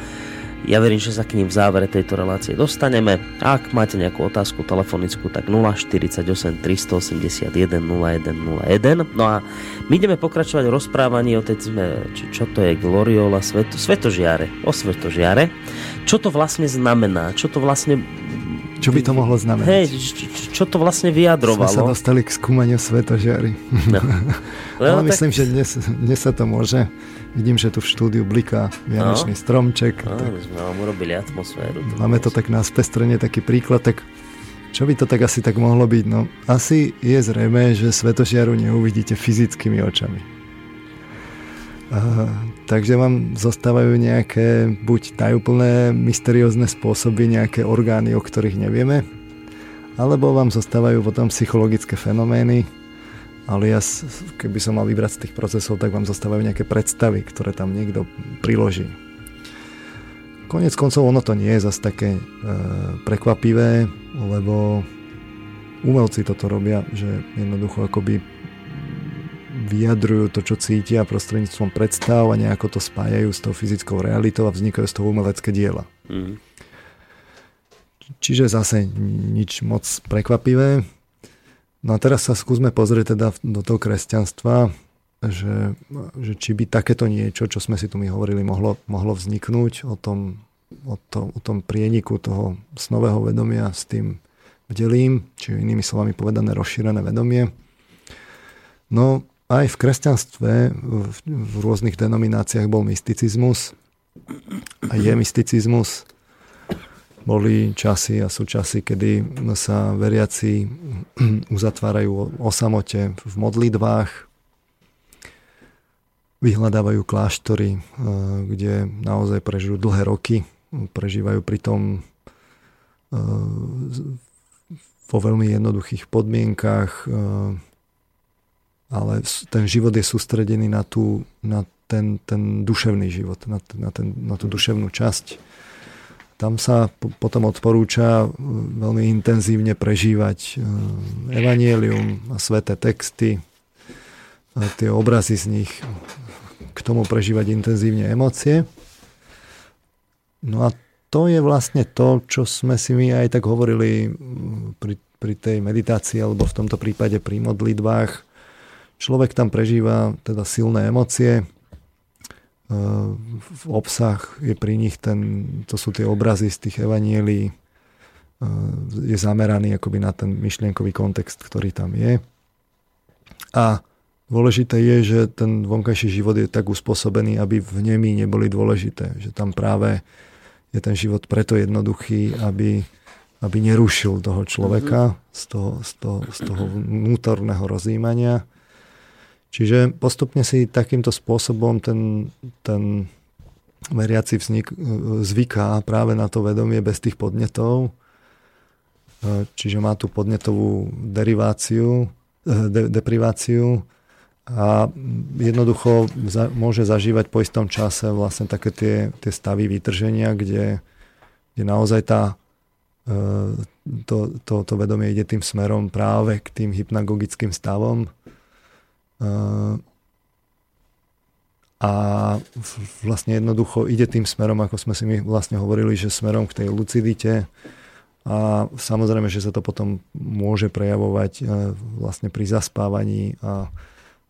ja verím, že sa k ním v závere tejto relácie dostaneme. A ak máte nejakú otázku telefonickú, tak 048 381 0101. No a my ideme pokračovať v rozprávaní o tej, čo, čo to je Gloriola, sveto, svetožiare, o svetožiare. Čo to vlastne znamená? Čo to vlastne čo by to mohlo znamenať? Hej, čo to vlastne vyjadrovalo? Sme sa dostali k skúmaniu svetožiary. No. Ale myslím, že dnes, dnes sa to môže. Vidím, že tu v štúdiu bliká vianočný no. stromček. No, tak... sme vám urobili atmosféru. Máme to tak na spestrenie, taký príklad, tak čo by to tak asi tak mohlo byť? No, asi je zrejme, že svetožiaru neuvidíte fyzickými očami. Uh, takže vám zostávajú nejaké buď tajúplné, mysteriózne spôsoby, nejaké orgány, o ktorých nevieme, alebo vám zostávajú potom psychologické fenomény, alias, keby som mal vybrať z tých procesov, tak vám zostávajú nejaké predstavy, ktoré tam niekto priloží. Konec koncov ono to nie je zase také e, prekvapivé, lebo umelci toto robia, že jednoducho akoby vyjadrujú to, čo cítia prostredníctvom predstav a nejako to spájajú s tou fyzickou realitou a vznikajú z toho umelecké diela. Mm. Čiže zase nič moc prekvapivé. No a teraz sa skúsme pozrieť teda do toho kresťanstva, že, že či by takéto niečo, čo sme si tu my hovorili, mohlo, mohlo vzniknúť o tom, o, to, o tom prieniku toho snového vedomia s tým vdelím, či inými slovami povedané rozšírené vedomie. No, aj v kresťanstve v, v rôznych denomináciách bol mysticizmus a je mysticizmus. Boli časy a sú časy, kedy sa veriaci uzatvárajú o samote v modlitbách, vyhľadávajú kláštory, eh, kde naozaj prežijú dlhé roky, prežívajú pritom eh, vo veľmi jednoduchých podmienkách, eh, ale ten život je sústredený na, tú, na ten, ten duševný život, na, na, ten, na tú duševnú časť. Tam sa potom odporúča veľmi intenzívne prežívať evanielium a sveté texty, a tie obrazy z nich, k tomu prežívať intenzívne emócie. No a to je vlastne to, čo sme si my aj tak hovorili pri, pri tej meditácii, alebo v tomto prípade pri modlitbách, Človek tam prežíva teda silné emócie, e, v obsah je pri nich ten, to sú tie obrazy z tých evanielí, e, je zameraný akoby na ten myšlienkový kontext, ktorý tam je. A dôležité je, že ten vonkajší život je tak uspôsobený, aby v nemi neboli dôležité. Že tam práve je ten život preto jednoduchý, aby, aby nerušil toho človeka mm-hmm. z, toho, z, toho, z toho vnútorného rozjímania Čiže postupne si takýmto spôsobom ten, ten veriaci vznik, zvyká práve na to vedomie bez tých podnetov. E, čiže má tú podnetovú deriváciu, e, de, depriváciu a jednoducho za, môže zažívať po istom čase vlastne také tie, tie stavy vytrženia, kde, kde naozaj tá, e, to, to, to vedomie ide tým smerom práve k tým hypnagogickým stavom, a vlastne jednoducho ide tým smerom, ako sme si my vlastne hovorili, že smerom k tej lucidite. A samozrejme, že sa to potom môže prejavovať e, vlastne pri zaspávaní a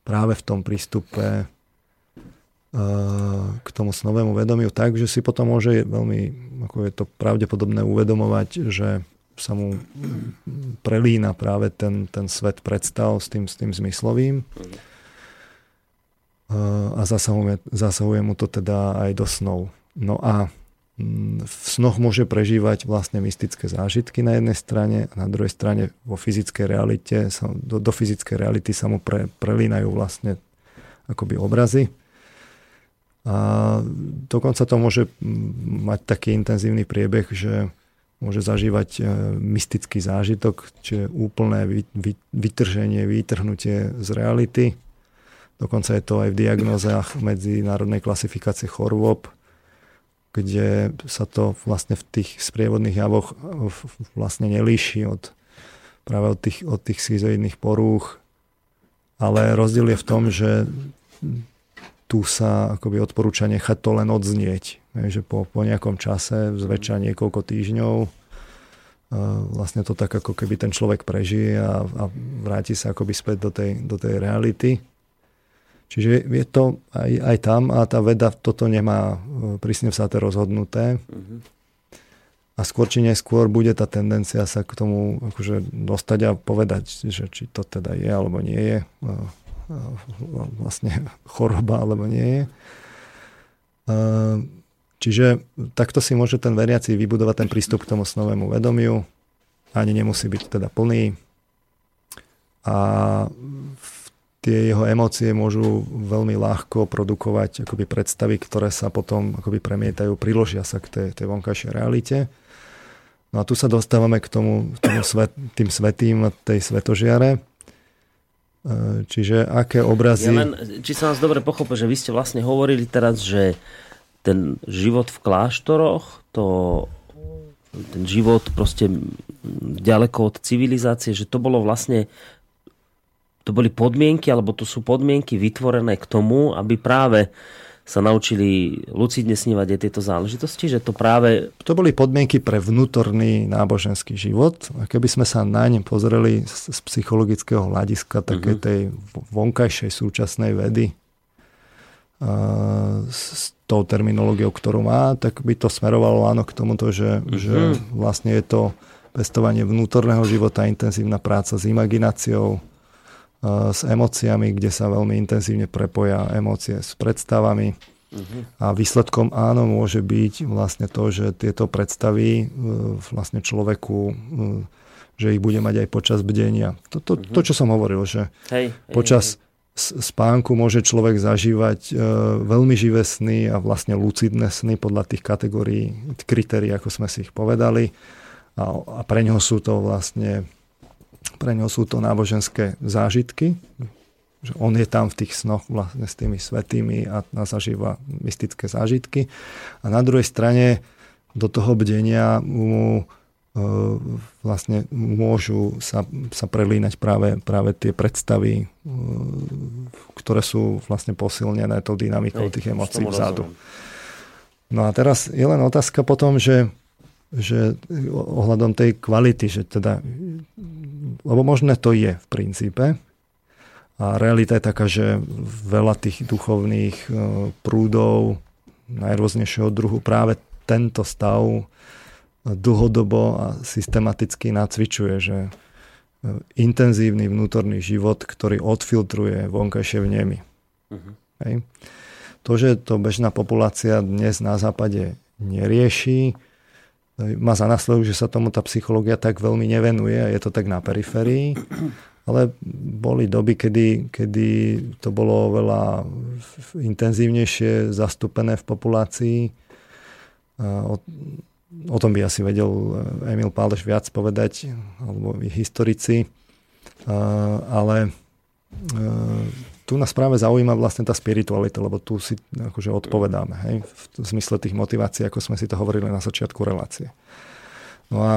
práve v tom prístupe e, k tomu snovému vedomiu. Tak, že si potom môže veľmi, ako je to pravdepodobné uvedomovať, že sa mu prelína práve ten, ten svet predstav s tým, s tým zmyslovým a zasahuje, zasahuje mu to teda aj do snov. No a mm, v snoch môže prežívať vlastne mystické zážitky na jednej strane a na druhej strane vo fyzickej realite, do, do fyzickej reality sa mu pre, prelínajú vlastne akoby obrazy. A dokonca to môže mm, mať taký intenzívny priebeh, že môže zažívať e, mystický zážitok, čiže úplné vytrženie, vytrhnutie z reality Dokonca je to aj v diagnózach medzinárodnej klasifikácie chorôb, kde sa to vlastne v tých sprievodných javoch vlastne nelíši od, práve od tých, od tých schizoidných porúch. Ale rozdiel je v tom, že tu sa akoby odporúča nechať to len odznieť. Že po, po nejakom čase, zväčša niekoľko týždňov, vlastne to tak ako keby ten človek prežije a, a vráti sa akoby späť do tej, do tej reality. Čiže je to aj, aj tam a tá veda toto nemá e, prísne vzaté rozhodnuté. Uh-huh. A skôr či neskôr bude tá tendencia sa k tomu akože dostať a povedať, že či to teda je alebo nie je vlastne choroba alebo nie je. Čiže takto si môže ten veriaci vybudovať ten prístup k tomu snovému vedomiu. Ani nemusí byť teda plný. A tie jeho emócie môžu veľmi ľahko produkovať akoby predstavy, ktoré sa potom akoby premietajú, priložia sa k tej, tej vonkajšej realite. No a tu sa dostávame k tomu, tomu svet, tým svetým, tej svetožiare. E, čiže aké obrazy... Ja len, či som vás dobre pochopil, že vy ste vlastne hovorili teraz, že ten život v kláštoroch, to, ten život proste ďaleko od civilizácie, že to bolo vlastne to boli podmienky, alebo to sú podmienky vytvorené k tomu, aby práve sa naučili lucidne snívať aj tieto záležitosti, že to práve... To boli podmienky pre vnútorný náboženský život. A keby sme sa na ne pozreli z, z psychologického hľadiska takej uh-huh. tej vonkajšej súčasnej vedy uh, s tou terminológiou, ktorú má, tak by to smerovalo áno k tomuto, že, uh-huh. že vlastne je to pestovanie vnútorného života, intenzívna práca s imagináciou, s emóciami, kde sa veľmi intenzívne prepoja emócie s predstavami. Uh-huh. A výsledkom áno môže byť vlastne to, že tieto predstavy e, vlastne človeku, e, že ich bude mať aj počas bdenia. To, to, uh-huh. to čo som hovoril, že hej, počas hej. spánku môže človek zažívať e, veľmi živé sny a vlastne lucidné sny podľa tých kategórií, kritérií, ako sme si ich povedali. A, a pre ňoho sú to vlastne pre ňo sú to náboženské zážitky, že on je tam v tých snoch vlastne s tými svetými a, zažíva mystické zážitky. A na druhej strane do toho bdenia mu e, vlastne môžu sa, sa prelínať práve, práve tie predstavy, e, ktoré sú vlastne posilnené tou dynamikou Hej, tých emócií vzadu. No a teraz je len otázka potom, že, že ohľadom tej kvality, že teda lebo možné to je v princípe. A realita je taká, že veľa tých duchovných e, prúdov najrôznejšieho druhu práve tento stav dlhodobo a systematicky nacvičuje, že intenzívny vnútorný život, ktorý odfiltruje vonkajšie vnemy. Uh-huh. Hej. To, že to bežná populácia dnes na západe nerieši, má za následok, že sa tomu tá psychológia tak veľmi nevenuje a je to tak na periférii. Ale boli doby, kedy, kedy to bolo oveľa intenzívnejšie zastúpené v populácii. O, o tom by asi vedel Emil Páleš viac povedať, alebo historici. Ale tu nás práve zaujíma vlastne tá spiritualita, lebo tu si akože odpovedáme, hej, v zmysle tých motivácií, ako sme si to hovorili na začiatku relácie. No a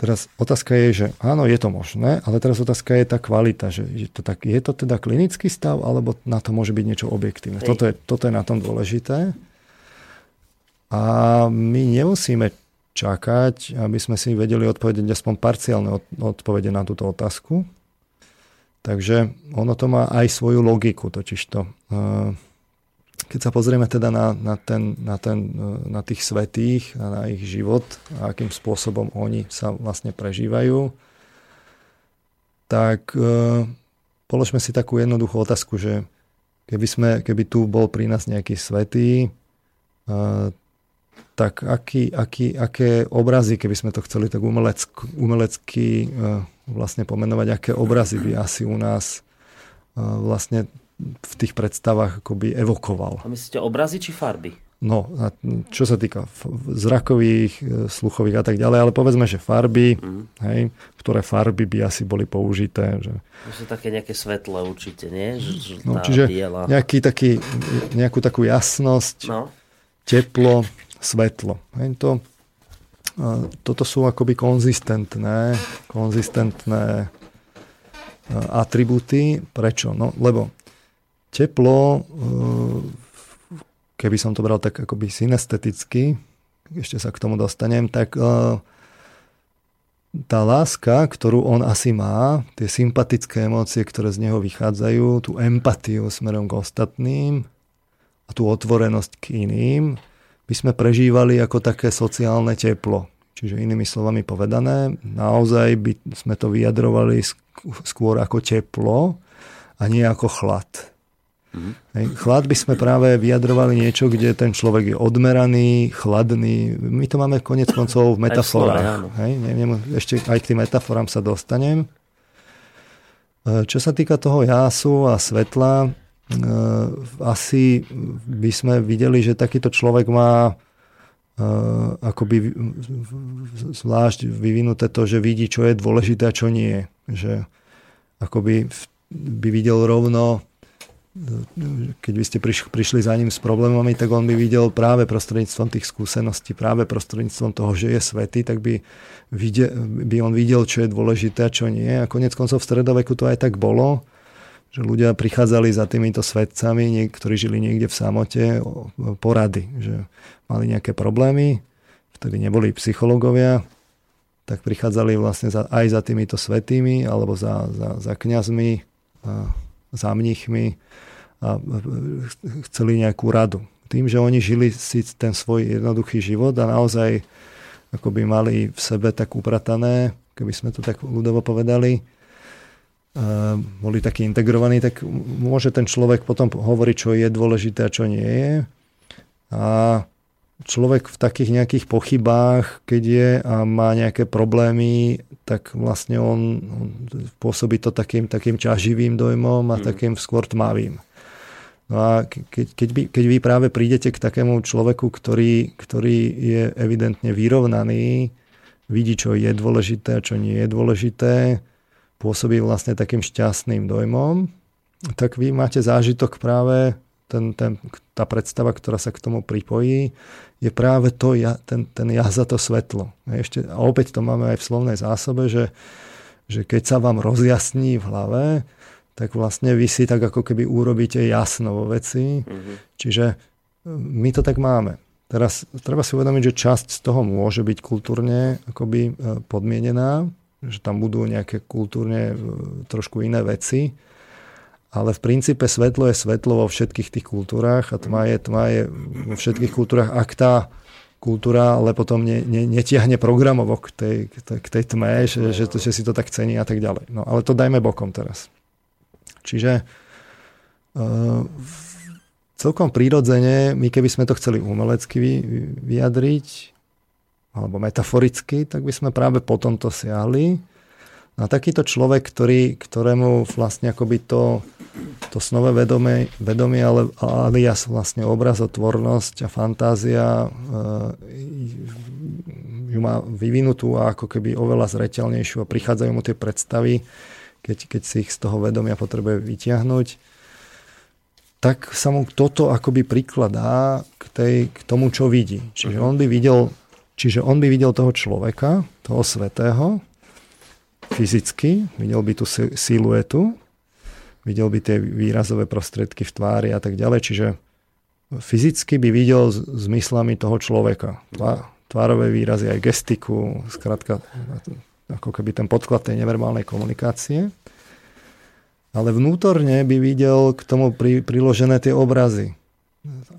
teraz otázka je, že áno, je to možné, ale teraz otázka je tá kvalita, že je to, tak, je to teda klinický stav, alebo na to môže byť niečo objektívne. Toto je, toto je na tom dôležité. A my nemusíme čakať, aby sme si vedeli odpovedať aspoň parciálne odpovede na túto otázku. Takže ono to má aj svoju logiku, totižto. Keď sa pozrieme teda na, na, ten, na, ten, na tých svetých, na ich život a akým spôsobom oni sa vlastne prežívajú, tak položme si takú jednoduchú otázku, že keby, sme, keby tu bol pri nás nejaký svetý, tak aký, aký, aké obrazy, keby sme to chceli tak umeleck, umelecky vlastne pomenovať, aké obrazy by asi u nás vlastne v tých predstavách akoby evokoval. A myslíte obrazy či farby? No, a čo sa týka zrakových, e, sluchových a tak ďalej, ale povedzme, že farby, mm. hej, ktoré farby by asi boli použité. Že... To sú také nejaké svetlé určite, nie? Žltá, no, čiže biela. Nejaký taký, nejakú takú jasnosť, no. teplo, svetlo. Hej, to, toto sú akoby konzistentné, konzistentné atribúty. Prečo? No, lebo teplo e, keby som to bral tak akoby synesteticky, ešte sa k tomu dostanem, tak uh, tá láska, ktorú on asi má, tie sympatické emócie, ktoré z neho vychádzajú, tú empatiu smerom k ostatným a tú otvorenosť k iným, by sme prežívali ako také sociálne teplo. Čiže inými slovami povedané, naozaj by sme to vyjadrovali skôr ako teplo a nie ako chlad. Mm-hmm. Chlad by sme práve vyjadrovali niečo, kde ten človek je odmeraný, chladný. My to máme konec koncov v metaforách. Hej, neviem, ešte aj k tým metaforám sa dostanem. E, čo sa týka toho jásu a svetla, asi by sme videli, že takýto človek má e, akoby zvlášť vyvinuté to, že vidí, čo je dôležité a čo nie. Že akoby by videl rovno keď by ste prišli za ním s problémami, tak on by videl práve prostredníctvom tých skúseností, práve prostredníctvom toho, že je svetý, tak by, videl, by on videl, čo je dôležité a čo nie. A konec koncov v stredoveku to aj tak bolo, že ľudia prichádzali za týmito svetcami, ktorí žili niekde v samote, porady, že mali nejaké problémy, vtedy neboli psychológovia, tak prichádzali vlastne za, aj za týmito svetými alebo za, za, za kniazmi, za mnichmi a chceli nejakú radu. Tým, že oni žili si ten svoj jednoduchý život a naozaj ako by mali v sebe tak upratané, keby sme to tak ľudovo povedali, boli takí integrovaní, tak môže ten človek potom hovoriť, čo je dôležité a čo nie je. A človek v takých nejakých pochybách, keď je a má nejaké problémy, tak vlastne on, on pôsobí to takým, takým ťaživým dojmom a mm. takým skôr tmavým. No a keď, keď, vy, keď vy práve prídete k takému človeku, ktorý, ktorý je evidentne vyrovnaný, vidí, čo je dôležité a čo nie je dôležité, pôsobí vlastne takým šťastným dojmom, tak vy máte zážitok práve, ten, ten, tá predstava, ktorá sa k tomu pripojí, je práve to, ja, ten, ten ja za to svetlo. Ešte, a opäť to máme aj v slovnej zásobe, že, že keď sa vám rozjasní v hlave, tak vlastne vy si tak ako keby urobíte jasno vo veci. Mm-hmm. Čiže e, my to tak máme. Teraz treba si uvedomiť, že časť z toho môže byť kultúrne akoby e, podmienená, že tam budú nejaké kultúrne e, trošku iné veci, ale v princípe svetlo je svetlo vo všetkých tých kultúrach a tma je, tma je vo všetkých kultúrach. Ak tá kultúra ale potom ne, ne, netiahne programovo k tej, k tej tme, že, že, to, že si to tak cení a tak ďalej. No ale to dajme bokom teraz. Čiže uh, celkom prírodzene, my keby sme to chceli umelecky vyjadriť, alebo metaforicky, tak by sme práve po tomto siahli. A takýto človek, ktorý, ktorému vlastne akoby to, to snové vedomie, vedomie ale, alias vlastne obrazotvornosť a fantázia e, ju má vyvinutú a ako keby oveľa zreteľnejšiu a prichádzajú mu tie predstavy, keď, keď si ich z toho vedomia potrebuje vyťahnuť, tak sa mu toto akoby prikladá k, tej, k tomu, čo vidí. Čiže on by videl, čiže on by videl toho človeka, toho svetého, fyzicky, videl by tú siluetu, videl by tie výrazové prostriedky v tvári a tak ďalej, čiže fyzicky by videl zmyslami toho človeka. Tvárové výrazy, aj gestiku, skrátka ako keby ten podklad tej neverbálnej komunikácie. Ale vnútorne by videl k tomu pri, priložené tie obrazy.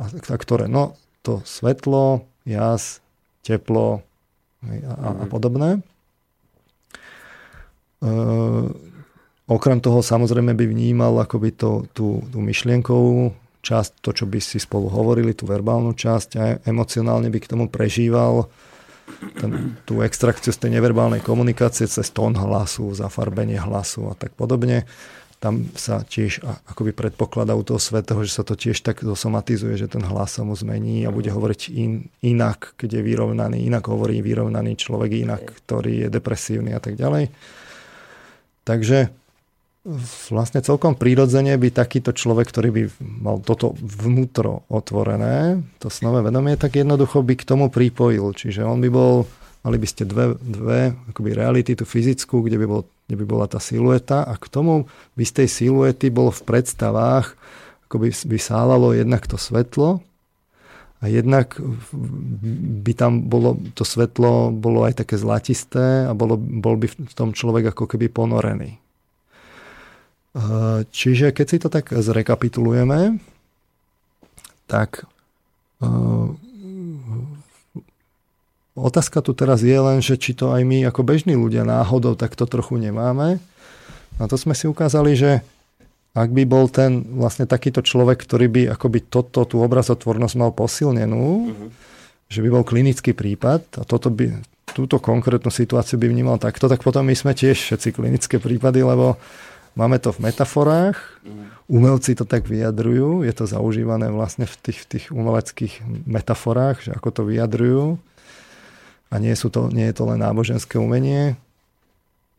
A, a ktoré? No, to svetlo, jas, teplo a, a, a podobné. E, okrem toho samozrejme by vnímal akoby to, tú, tú myšlienkovú časť, to, čo by si spolu hovorili, tú verbálnu časť a emocionálne by k tomu prežíval ten, tú extrakciu z tej neverbálnej komunikácie cez tón hlasu, zafarbenie hlasu a tak podobne. Tam sa tiež akoby predpokladá u toho svetého, že sa to tiež tak zosomatizuje, že ten hlas sa mu zmení a bude hovoriť in, inak, keď je vyrovnaný, inak hovorí vyrovnaný človek, inak, ktorý je depresívny a tak ďalej. Takže vlastne celkom prírodzene by takýto človek, ktorý by mal toto vnútro otvorené, to snové vedomie, tak jednoducho by k tomu pripojil. Čiže on by bol, mali by ste dve, dve akoby reality, tú fyzickú, kde by, bol, kde by bola tá silueta a k tomu by z tej siluety bol v predstavách, ako by, sálalo jednak to svetlo a jednak by tam bolo, to svetlo bolo aj také zlatisté a bolo, bol by v tom človek ako keby ponorený. Eh, čiže keď si to tak zrekapitulujeme, tak eh, otázka tu teraz je len, že či to aj my ako bežní ľudia náhodou takto trochu nemáme. A to sme si ukázali, že ak by bol ten vlastne takýto človek, ktorý by akoby toto, tú obrazotvornosť mal posilnenú, uh-huh. že by bol klinický prípad a toto by, túto konkrétnu situáciu by vnímal takto, tak potom my sme tiež všetci klinické prípady, lebo Máme to v metaforách, umelci to tak vyjadrujú, je to zaužívané vlastne v tých, v tých umeleckých metaforách, že ako to vyjadrujú. A nie, sú to, nie je to len náboženské umenie.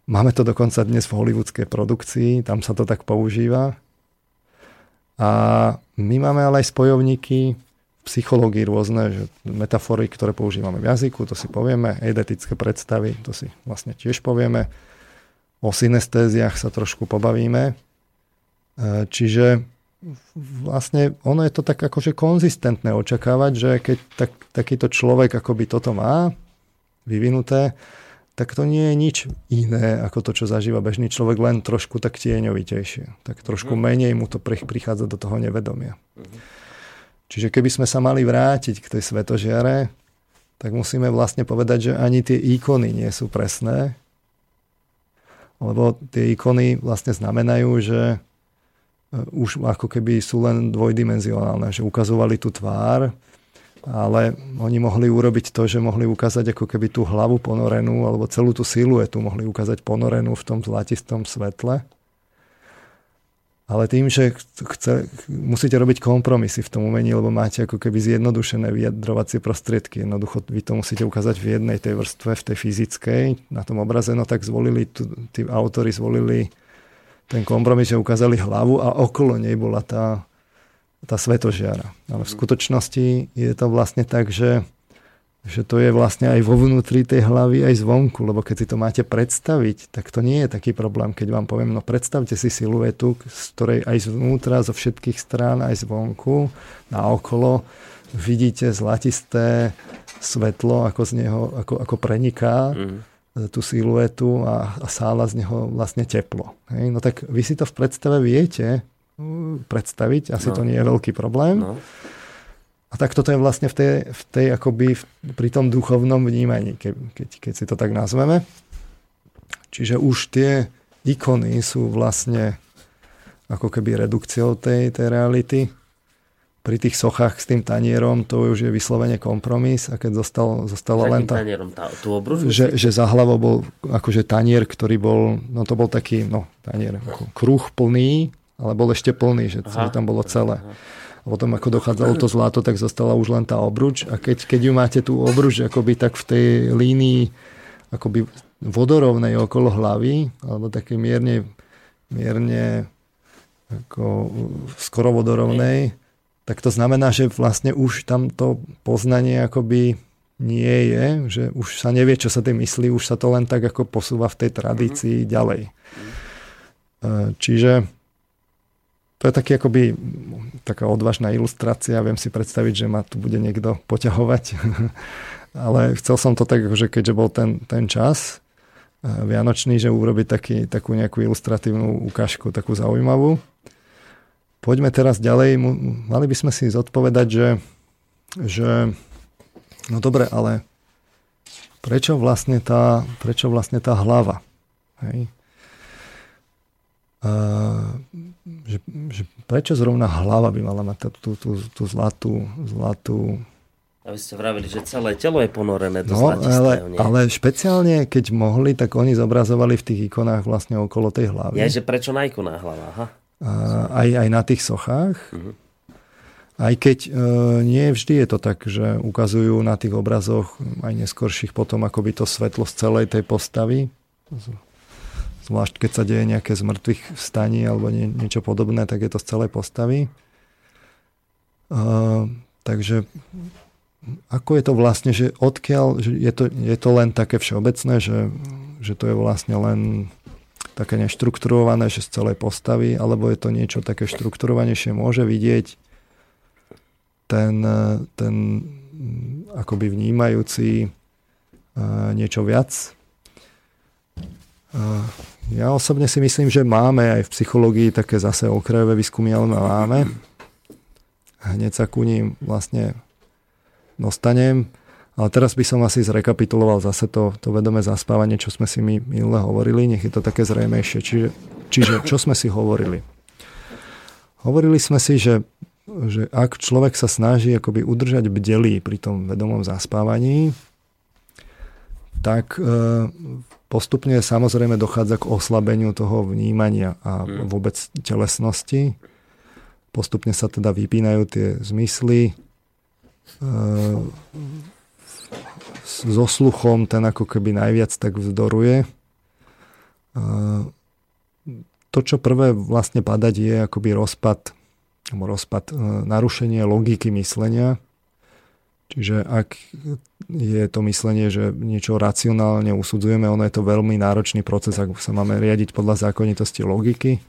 Máme to dokonca dnes v hollywoodskej produkcii, tam sa to tak používa. A my máme ale aj spojovníky v psychológii rôzne, že metafory, ktoré používame v jazyku, to si povieme, eidetické predstavy, to si vlastne tiež povieme O synestéziách sa trošku pobavíme. E, čiže vlastne ono je to tak akože konzistentné očakávať, že keď tak, takýto človek akoby toto má vyvinuté, tak to nie je nič iné ako to, čo zažíva bežný človek, len trošku tak tieňovitejšie. Tak trošku mhm. menej mu to prichádza do toho nevedomia. Mhm. Čiže keby sme sa mali vrátiť k tej svetožiare, tak musíme vlastne povedať, že ani tie ikony nie sú presné, lebo tie ikony vlastne znamenajú, že e, už ako keby sú len dvojdimenzionálne, že ukazovali tú tvár, ale oni mohli urobiť to, že mohli ukázať ako keby tú hlavu ponorenú, alebo celú tú siluetu mohli ukázať ponorenú v tom zlatistom svetle. Ale tým, že chce, musíte robiť kompromisy v tom umení, lebo máte ako keby zjednodušené vyjadrovacie prostriedky. Jednoducho vy to musíte ukázať v jednej tej vrstve, v tej fyzickej, na tom obraze, no tak zvolili, tí autory zvolili ten kompromis, že ukázali hlavu a okolo nej bola tá, tá svetožiara. Ale v skutočnosti je to vlastne tak, že že to je vlastne aj vo vnútri tej hlavy, aj zvonku, lebo keď si to máte predstaviť, tak to nie je taký problém, keď vám poviem, no predstavte si siluetu, z ktorej aj zvnútra, zo všetkých strán, aj zvonku, na okolo, vidíte zlatisté svetlo, ako z neho, ako, ako preniká mm. tú siluetu a, a sála z neho vlastne teplo. Hej? No tak vy si to v predstave viete predstaviť, asi no. to nie je veľký problém. No a tak toto je vlastne v tej, v tej akoby v, pri tom duchovnom vnímaní, ke, keď, keď si to tak nazveme. Čiže už tie ikony sú vlastne ako keby redukciou tej, tej reality. Pri tých sochách s tým tanierom to už je vyslovene kompromis a keď zostal, zostala len tá... tanierom, tá, tú obružu? Že, že za hlavou bol akože tanier, ktorý bol, no to bol taký, no tanier, kruh plný, ale bol ešte plný, že aha, tam bolo celé. A potom ako dochádzalo to zlato, tak zostala už len tá obruč a keď, keď ju máte tú obruč akoby tak v tej línii akoby vodorovnej okolo hlavy, alebo také mierne, mierne ako skoro vodorovnej, tak to znamená, že vlastne už tam to poznanie akoby nie je, že už sa nevie, čo sa tým myslí, už sa to len tak ako posúva v tej tradícii mm-hmm. ďalej. E, čiže to je taký akoby taká odvážna ilustrácia. Viem si predstaviť, že ma tu bude niekto poťahovať. Ale chcel som to tak, že keďže bol ten, ten čas eh, vianočný, že urobiť taký, takú nejakú ilustratívnu ukážku, takú zaujímavú. Poďme teraz ďalej. Mali by sme si zodpovedať, že, že no dobre, ale prečo vlastne tá, prečo vlastne tá hlava? Hej? Že, že prečo zrovna hlava by mala mať tú, tú, tú zlatú, zlatú A vy ste vravili, že celé telo je ponorené do no, ale, ale špeciálne, keď mohli, tak oni zobrazovali v tých ikonách vlastne okolo tej hlavy. Je, že prečo na ikonách hlava? Aha. A, aj, aj na tých sochách. Uh-huh. Aj keď e, nie vždy je to tak, že ukazujú na tých obrazoch aj neskorších potom akoby to svetlo z celej tej postavy. Zvlášť keď sa deje nejaké z mŕtvych vstaní alebo nie, niečo podobné, tak je to z celej postavy. E, takže ako je to vlastne, že odkiaľ, že je, to, je to len také všeobecné, že, že to je vlastne len také neštrukturované, že z celej postavy, alebo je to niečo také štrukturovanejšie, môže vidieť ten, ten akoby vnímajúci niečo viac. Ja osobne si myslím, že máme aj v psychológii také zase okrajové výskumy, ale máme. Hneď sa ku ním vlastne dostanem. Ale teraz by som asi zrekapituloval zase to, to vedomé zaspávanie, čo sme si my minule hovorili, nech je to také zrejmejšie. Čiže, čiže čo sme si hovorili? Hovorili sme si, že že ak človek sa snaží akoby udržať bdelý pri tom vedomom zaspávaní, tak e, postupne samozrejme dochádza k oslabeniu toho vnímania a hmm. vôbec telesnosti. Postupne sa teda vypínajú tie zmysly. E, so sluchom ten ako keby najviac tak vzdoruje. E, to, čo prvé vlastne padať je akoby rozpad rozpad, e, narušenie logiky myslenia. Čiže ak je to myslenie, že niečo racionálne usudzujeme, ono je to veľmi náročný proces, ak sa máme riadiť podľa zákonitosti logiky.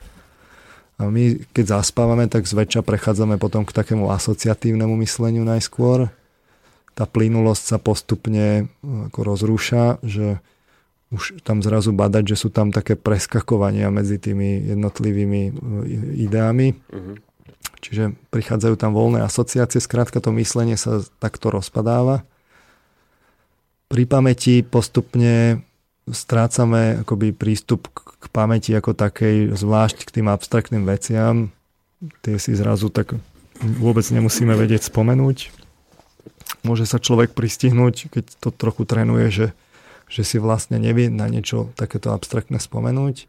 A my, keď zaspávame, tak zväčša prechádzame potom k takému asociatívnemu mysleniu najskôr. Tá plynulosť sa postupne e, ako rozrúša, že už tam zrazu badať, že sú tam také preskakovania medzi tými jednotlivými e, ideami. Uh-huh. Čiže prichádzajú tam voľné asociácie, skrátka to myslenie sa takto rozpadáva. Pri pamäti postupne strácame akoby prístup k pamäti ako takej, zvlášť k tým abstraktným veciam. Tie si zrazu tak vôbec nemusíme vedieť spomenúť. Môže sa človek pristihnúť, keď to trochu trénuje, že, že si vlastne nevie na niečo takéto abstraktné spomenúť.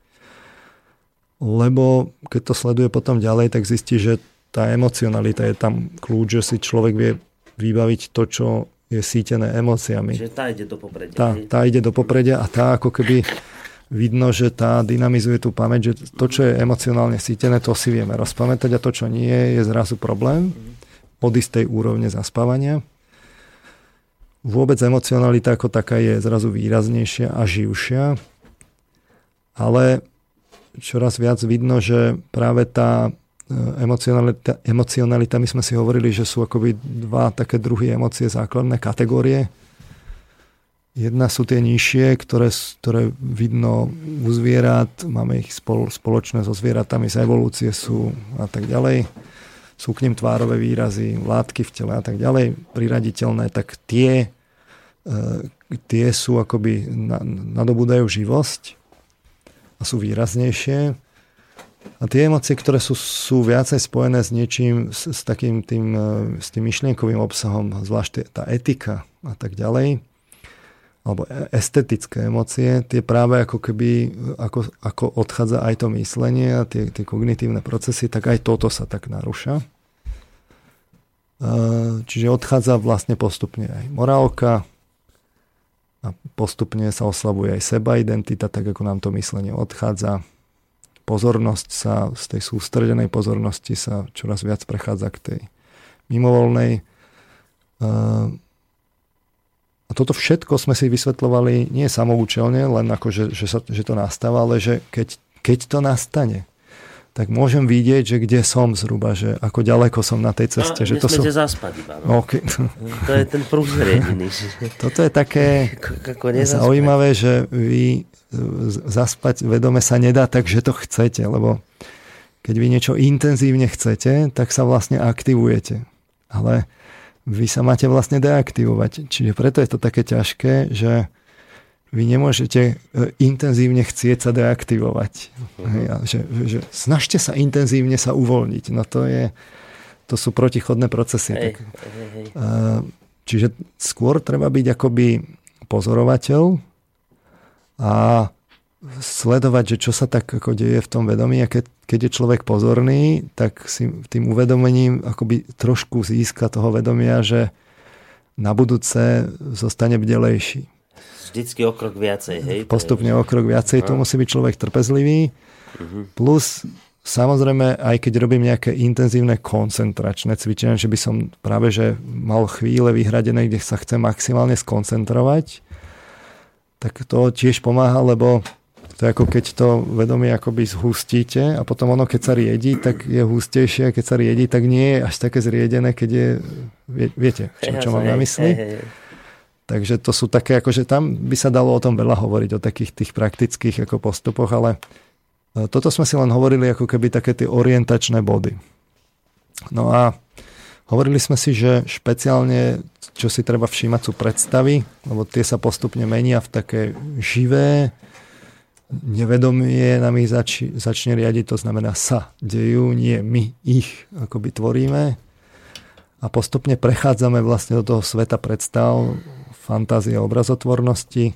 Lebo keď to sleduje potom ďalej, tak zistí, že tá emocionalita je tam kľúč, že si človek vie vybaviť to, čo je sítené emóciami. Čiže tá ide do popredia. Tá, tá ide do popredia a tá ako keby vidno, že tá dynamizuje tú pamäť, že to, čo je emocionálne sítené, to si vieme rozpamätať a to, čo nie, je zrazu problém od istej úrovne zaspávania. Vôbec emocionalita ako taká je zrazu výraznejšia a živšia, ale čoraz viac vidno, že práve tá emocionalita, emocionalita, my sme si hovorili, že sú akoby dva také druhy emócie, základné kategórie. Jedna sú tie nižšie, ktoré, ktoré vidno u zvierat, máme ich spol, spoločné so zvieratami z evolúcie sú a tak ďalej. Sú k nim tvárové výrazy, látky v tele a tak ďalej, priraditeľné, tak tie, e, tie sú akoby, nadobúdajú živosť a sú výraznejšie a tie emócie, ktoré sú, sú viacej spojené s niečím, s, s takým tým, e, s tým myšlienkovým obsahom, zvlášť tá etika a tak ďalej, alebo e, estetické emócie, tie práve ako keby, ako, ako odchádza aj to myslenie a tie, tie kognitívne procesy, tak aj toto sa tak narúša. E, čiže odchádza vlastne postupne aj morálka a postupne sa oslabuje aj seba identita, tak ako nám to myslenie odchádza pozornosť sa, z tej sústredenej pozornosti sa čoraz viac prechádza k tej mimovolnej. A toto všetko sme si vysvetľovali nie samoučelne, len ako, že, že, sa, že to nastáva, ale že keď, keď to nastane, tak môžem vidieť, že kde som zhruba, že ako ďaleko som na tej ceste. No, že to som... zaspať iba. No. Okay. To je ten prúzer jediný. Toto je také zaujímavé, že vy zaspať vedome sa nedá tak, že to chcete, lebo keď vy niečo intenzívne chcete, tak sa vlastne aktivujete. Ale vy sa máte vlastne deaktivovať. Čiže preto je to také ťažké, že vy nemôžete e, intenzívne chcieť sa deaktivovať. Uh-huh. Že, že snažte sa intenzívne sa uvoľniť. No to je, to sú protichodné procesy. Hej, tak, hej, hej. čiže skôr treba byť akoby pozorovateľ a sledovať, že čo sa tak ako deje v tom vedomí a keď, keď je človek pozorný, tak si tým uvedomením akoby trošku získa toho vedomia, že na budúce zostane bdelejší. Vždycky o krok viacej, hej? Postupne o krok viacej, tu musí byť človek trpezlivý. Uh-huh. Plus samozrejme, aj keď robím nejaké intenzívne koncentračné cvičenia, že by som práve že mal chvíle vyhradené, kde sa chcem maximálne skoncentrovať, tak to tiež pomáha, lebo to je ako keď to vedomie akoby zhustíte a potom ono, keď sa riedi, tak je hustejšie a keď sa riedi, tak nie je až také zriedené, keď je, vie, viete, čo, čo mám na mysli. Takže to sú také, akože tam by sa dalo o tom veľa hovoriť, o takých tých praktických ako postupoch, ale e, toto sme si len hovorili ako keby také tie orientačné body. No a hovorili sme si, že špeciálne, čo si treba všímať sú predstavy, lebo tie sa postupne menia v také živé, nevedomie nám ich zač- začne riadiť, to znamená sa dejú, nie my ich akoby tvoríme. A postupne prechádzame vlastne do toho sveta predstav, fantázie, obrazotvornosti.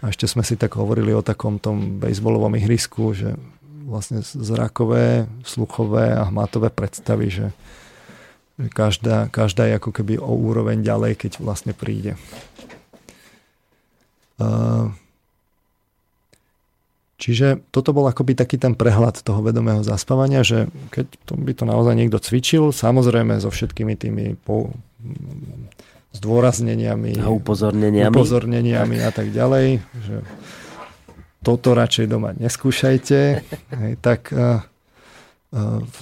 A ešte sme si tak hovorili o takom tom bejsbolovom ihrisku, že vlastne zrakové, sluchové a hmatové predstavy, že každá, každá je ako keby o úroveň ďalej, keď vlastne príde. Čiže toto bol akoby taký ten prehľad toho vedomého zaspávania, že keď to by to naozaj niekto cvičil, samozrejme so všetkými tými po, zdôrazneniami a upozorneniami, upozorneniami tak. a tak ďalej, že toto radšej doma neskúšajte, hej, tak uh,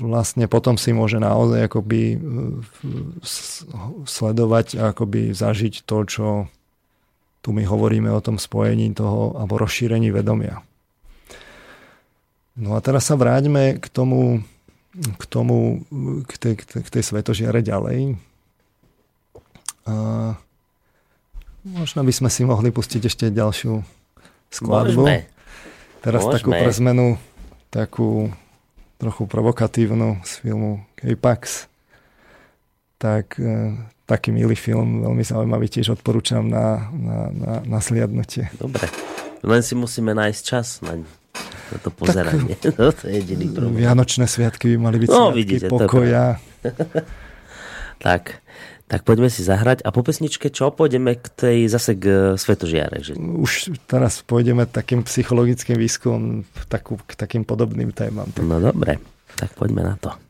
vlastne potom si môže naozaj akoby uh, sledovať a akoby zažiť to, čo tu my hovoríme o tom spojení toho alebo rozšírení vedomia. No a teraz sa vráťme k tomu, k tomu, k tej, k tej svetožiare ďalej. A možno by sme si mohli pustiť ešte ďalšiu skladbu. Môžeme. Teraz Môžeme. takú pre zmenu, takú trochu provokatívnu z filmu K-Pax. Tak e, taký milý film, veľmi zaujímavý, tiež odporúčam na, na, na, na sliadnutie. Dobre, len si musíme nájsť čas na na to pozeranie. Tak, no, to je jediný problém. Vianočné sviatky by mali byť no, sviatky vidíte, pokoja. tak, tak poďme si zahrať a po pesničke čo? Pôjdeme k tej, zase k Svetožiare. Že... Už teraz pôjdeme takým psychologickým výskumom takú, k takým podobným témam. No dobre, tak poďme na to.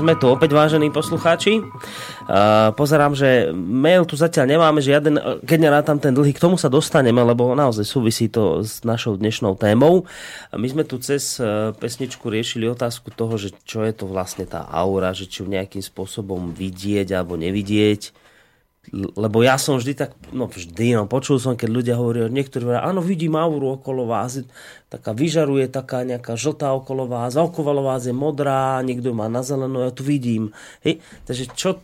Sme tu opäť, vážení poslucháči. Pozerám, že mail tu zatiaľ nemáme žiaden, keď nerátam ten dlhý, k tomu sa dostaneme, lebo naozaj súvisí to s našou dnešnou témou. My sme tu cez uh, pesničku riešili otázku toho, že čo je to vlastne tá aura, že či ju nejakým spôsobom vidieť alebo nevidieť lebo ja som vždy tak, no vždy, no počul som, keď ľudia hovoria, niektorí hovoria, áno, vidím auru okolo vás, taká vyžaruje taká nejaká žltá okolo vás, a okolo vás je modrá, niekto má na zelenú, ja tu vidím. Hej, takže čo,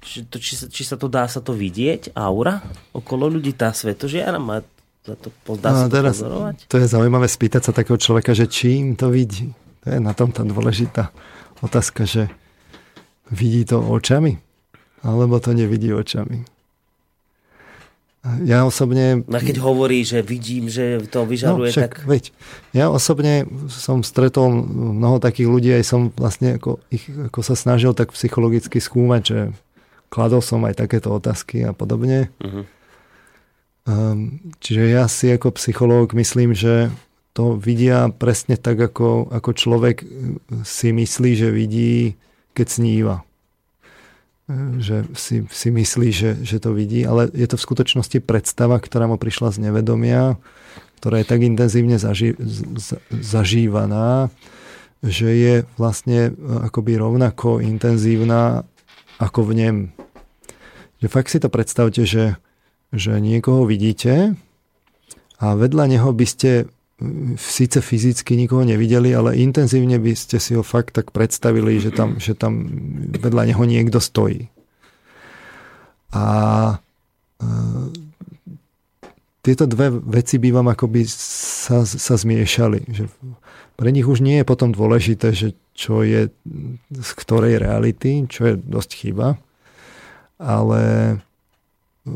či, to, či, či sa to dá sa to vidieť, aura okolo ľudí, tá svetožiara má za to, dá no, sa to teraz, pozorovať? To je zaujímavé spýtať sa takého človeka, že čím to vidí. To je na tom tá dôležitá otázka, že vidí to očami? Alebo to nevidí očami. Ja osobne... No keď hovorí, že vidím, že to vyžaruje, no, však, tak... Veď, ja osobne som stretol mnoho takých ľudí, aj som vlastne ako, ich, ako sa snažil tak psychologicky skúmať, že kladol som aj takéto otázky a podobne. Uh-huh. Um, čiže ja si ako psychológ myslím, že to vidia presne tak, ako, ako človek si myslí, že vidí, keď sníva že si, si myslí, že, že to vidí, ale je to v skutočnosti predstava, ktorá mu prišla z nevedomia, ktorá je tak intenzívne zaži, zažívaná, že je vlastne e, akoby rovnako intenzívna ako v nem. Že fakt si to predstavte, že, že niekoho vidíte a vedľa neho by ste síce fyzicky nikoho nevideli, ale intenzívne by ste si ho fakt tak predstavili, že tam, že tam vedľa neho niekto stojí. A e, tieto dve veci by vám akoby sa, sa zmiešali. Že pre nich už nie je potom dôležité, že čo je z ktorej reality, čo je dosť chyba, ale e,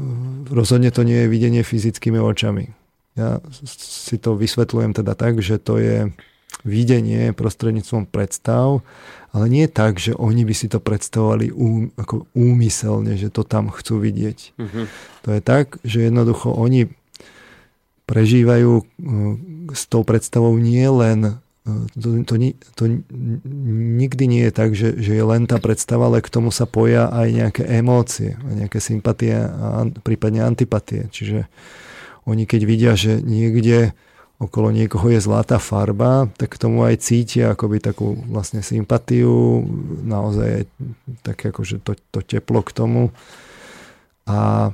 rozhodne to nie je videnie fyzickými očami ja si to vysvetľujem teda tak, že to je videnie prostredníctvom predstav, ale nie tak, že oni by si to predstavovali ú, ako úmyselne, že to tam chcú vidieť. Uh-huh. To je tak, že jednoducho oni prežívajú uh, s tou predstavou nie len uh, to, to, to nikdy nie je tak, že, že je len tá predstava, ale k tomu sa poja aj nejaké emócie, nejaké sympatie a prípadne antipatie. Čiže oni keď vidia, že niekde okolo niekoho je zlatá farba, tak k tomu aj cítia akoby takú vlastne sympatiu, naozaj tak akože to, to teplo k tomu. A,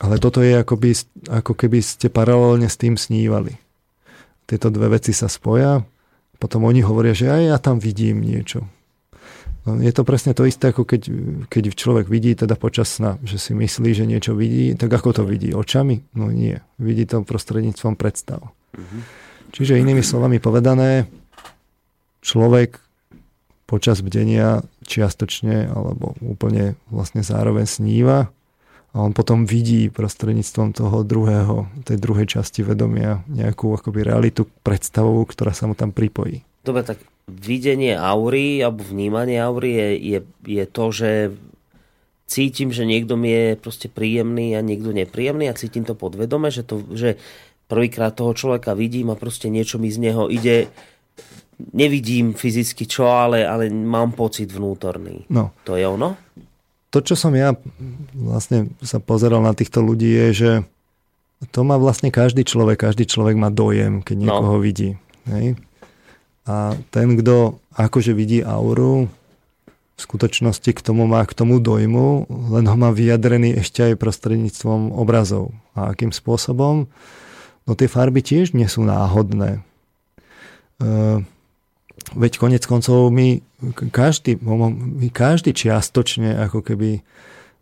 ale toto je akoby, ako keby ste paralelne s tým snívali. Tieto dve veci sa spoja, potom oni hovoria, že aj ja tam vidím niečo. Je to presne to isté, ako keď, keď človek vidí teda počas sna, že si myslí, že niečo vidí, tak ako to vidí? Očami? No nie. Vidí to prostredníctvom predstav. Mm-hmm. Čiže inými slovami povedané, človek počas bdenia čiastočne alebo úplne vlastne zároveň sníva a on potom vidí prostredníctvom toho druhého, tej druhej časti vedomia nejakú akoby realitu predstavovú, ktorá sa mu tam pripojí. Dobre, tak videnie aury alebo vnímanie aury je, je, je to, že cítim, že niekto mi je proste príjemný a niekto nepríjemný a cítim to podvedome, že, to, že prvýkrát toho človeka vidím a proste niečo mi z neho ide nevidím fyzicky čo, ale, ale mám pocit vnútorný. No. To je ono? To, čo som ja vlastne sa pozeral na týchto ľudí, je, že to má vlastne každý človek. Každý človek má dojem, keď no. niekoho no. vidí. Hej? A ten, kto akože vidí auru, v skutočnosti k tomu má k tomu dojmu, len ho má vyjadrený ešte aj prostredníctvom obrazov. A akým spôsobom? No tie farby tiež nie sú náhodné. E, veď konec koncov my každý, my každý čiastočne ako keby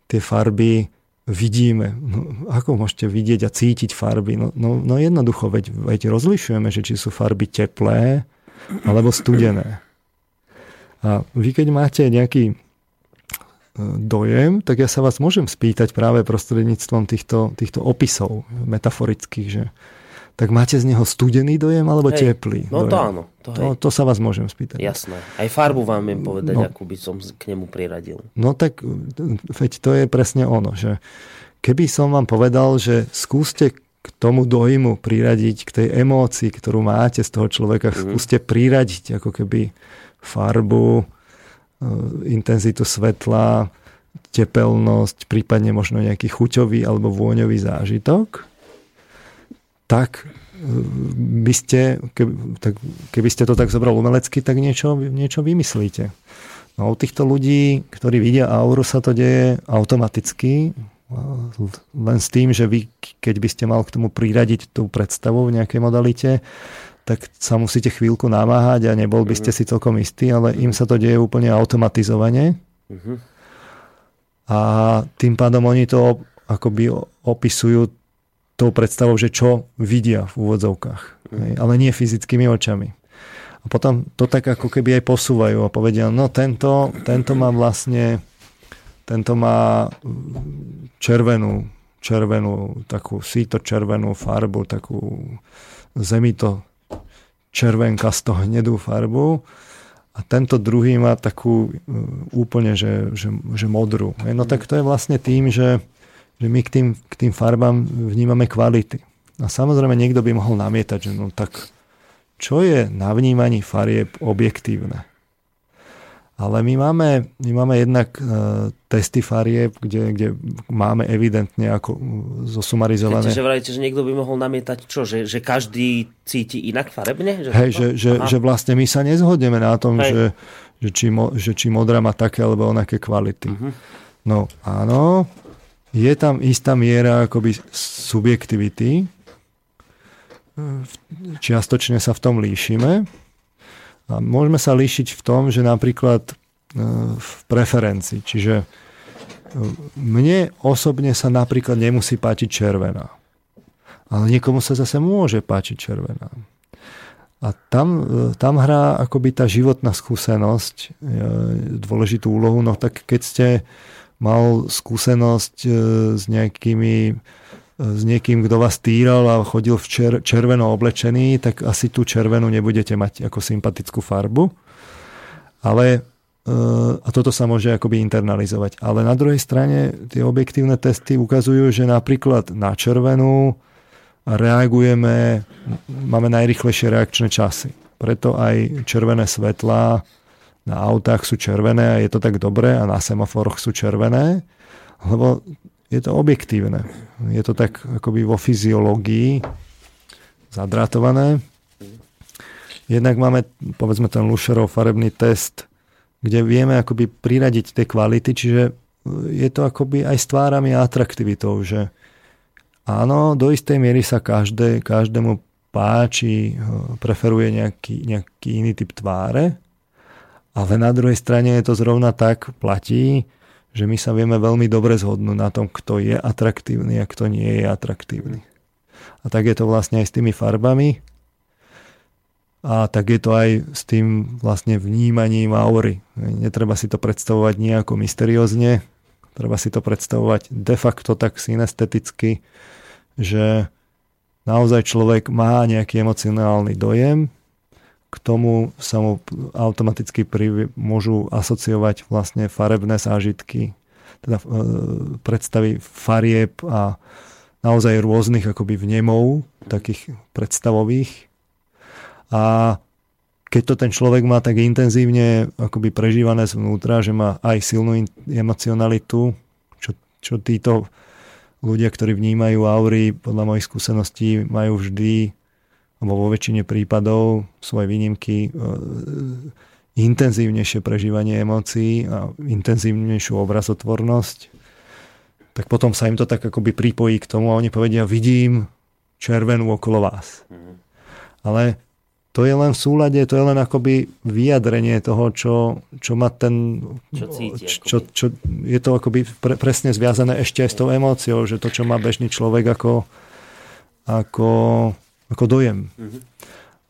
tie farby vidíme. No, ako môžete vidieť a cítiť farby? No, no, no jednoducho, veď, veď rozlišujeme, že či sú farby teplé, alebo studené. A vy keď máte nejaký e, dojem, tak ja sa vás môžem spýtať práve prostredníctvom týchto, týchto opisov metaforických, že tak máte z neho studený dojem alebo Hej, teplý No dojem? to áno. To, to, to sa vás môžem spýtať. Jasné. Aj farbu vám viem povedať, no, akú by som k nemu priradil. No tak, veď to je presne ono, že keby som vám povedal, že skúste k tomu dojmu priradiť, k tej emócii, ktorú máte z toho človeka, mm-hmm. skúste priradiť ako keby farbu intenzitu svetla, tepelnosť, prípadne možno nejaký chuťový alebo vôňový zážitok, tak by ste, keby, tak, keby ste to tak zobral umelecky, tak niečo, niečo vymyslíte. No u týchto ľudí, ktorí vidia auru, sa to deje automaticky, len s tým, že vy, keď by ste mal k tomu priradiť tú predstavu v nejakej modalite, tak sa musíte chvíľku namáhať a nebol by ste mhm. si celkom istí, ale im sa to deje úplne automatizovane. Uh-huh. A tým pádom oni to akoby opisujú tou predstavou, že čo vidia v úvodzovkách. Uh-huh. Ale nie fyzickými očami. A potom to tak ako keby aj posúvajú a povedia, no tento, tento má vlastne tento má červenú, červenú, takú síto červenú farbu, takú zemito červenkasto hnedú farbu a tento druhý má takú e, úplne, že, že, že modrú. No tak to je vlastne tým, že, že my k tým, k tým farbám vnímame kvality. A samozrejme niekto by mohol namietať, že no tak čo je na vnímaní farieb objektívne? Ale my máme, my máme jednak uh, testy farieb, kde, kde máme evidentne ako zosumarizované. Chcete, že vrajte, že niekto by mohol namietať čo? Že, že každý cíti inak farebne? Že Hej, že, že, že vlastne my sa nezhodneme na tom, že, že, či mo, že či modrá má také alebo onaké kvality. Uh-huh. No áno, je tam istá miera akoby subjektivity. Čiastočne sa v tom líšime. A môžeme sa líšiť v tom, že napríklad e, v preferencii. Čiže mne osobne sa napríklad nemusí páčiť červená. Ale niekomu sa zase môže páčiť červená. A tam, e, tam hrá akoby tá životná skúsenosť dôležitú úlohu. No tak keď ste mal skúsenosť s nejakými s niekým, kto vás týral a chodil v čer, červeno oblečený, tak asi tú červenú nebudete mať ako sympatickú farbu. Ale e, a toto sa môže akoby internalizovať. Ale na druhej strane tie objektívne testy ukazujú, že napríklad na červenú reagujeme, máme najrychlejšie reakčné časy. Preto aj červené svetlá na autách sú červené a je to tak dobré a na semaforoch sú červené, lebo je to objektívne. Je to tak akoby vo fyziológii zadrátované. Jednak máme, povedzme, ten Lušerov farebný test, kde vieme akoby priradiť tie kvality, čiže je to akoby aj s tvárami a atraktivitou, že áno, do istej miery sa každé, každému páči, preferuje nejaký, nejaký iný typ tváre, ale na druhej strane je to zrovna tak, platí, že my sa vieme veľmi dobre zhodnúť na tom, kto je atraktívny a kto nie je atraktívny. A tak je to vlastne aj s tými farbami a tak je to aj s tým vlastne vnímaním aury. Netreba si to predstavovať nejako mysteriózne, treba si to predstavovať de facto tak synesteticky, že naozaj človek má nejaký emocionálny dojem, k tomu sa mu automaticky pri, môžu asociovať vlastne farebné zážitky, teda e, predstavy farieb a naozaj rôznych akoby vnemov, takých predstavových. A keď to ten človek má tak intenzívne akoby prežívané zvnútra, že má aj silnú emocionalitu, čo, čo títo ľudia, ktorí vnímajú aury, podľa mojich skúseností, majú vždy alebo vo väčšine prípadov svoje výnimky e, intenzívnejšie prežívanie emócií a intenzívnejšiu obrazotvornosť, tak potom sa im to tak akoby pripojí k tomu a oni povedia, vidím červenú okolo vás. Mm. Ale to je len v súlade, to je len akoby vyjadrenie toho, čo, čo má ten... Čo cíti. Čo, čo, je to akoby pre, presne zviazané ešte aj s tou emóciou, že to, čo má bežný človek ako, ako ako dojem. Mm-hmm.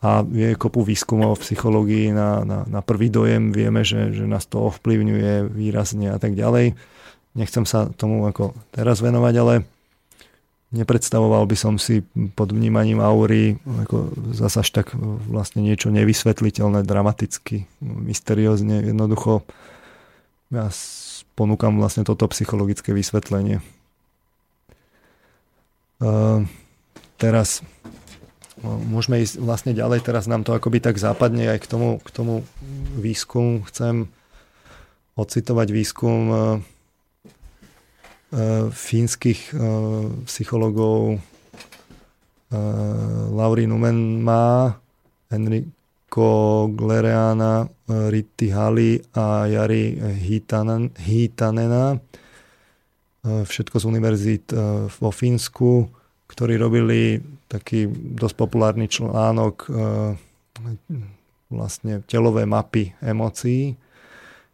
A je kopu výskumov v psychológii na, na, na prvý dojem. Vieme, že, že nás to ovplyvňuje výrazne a tak ďalej. Nechcem sa tomu ako teraz venovať, ale nepredstavoval by som si pod vnímaním aury ako zase až tak vlastne niečo nevysvetliteľné, dramaticky, mysteriózne. Jednoducho ja ponúkam vlastne toto psychologické vysvetlenie. Uh, teraz No, môžeme ísť vlastne ďalej, teraz nám to akoby tak západne aj k tomu, k tomu výskumu chcem ocitovať výskum fínskych psychologov Lauri Numenmaa, Enrico Glereana, Ritti Hali a Jari Hitanena. Všetko z univerzít vo Fínsku, ktorí robili taký dosť populárny článok vlastne telové mapy emócií,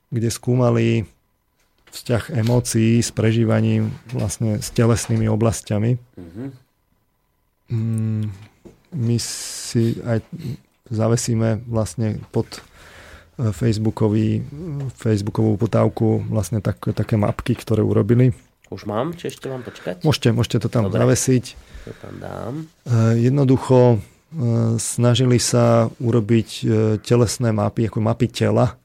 kde skúmali vzťah emócií s prežívaním vlastne s telesnými oblastiami. Mm-hmm. My si aj zavesíme vlastne pod e, Facebookový, Facebookovú potávku vlastne tak, také mapky, ktoré urobili. Už mám, či ešte mám počkať? Môžete, môžete to tam Dobre. zavesiť. To tam dám. E, jednoducho E, snažili sa urobiť telesné mapy, ako mapy tela,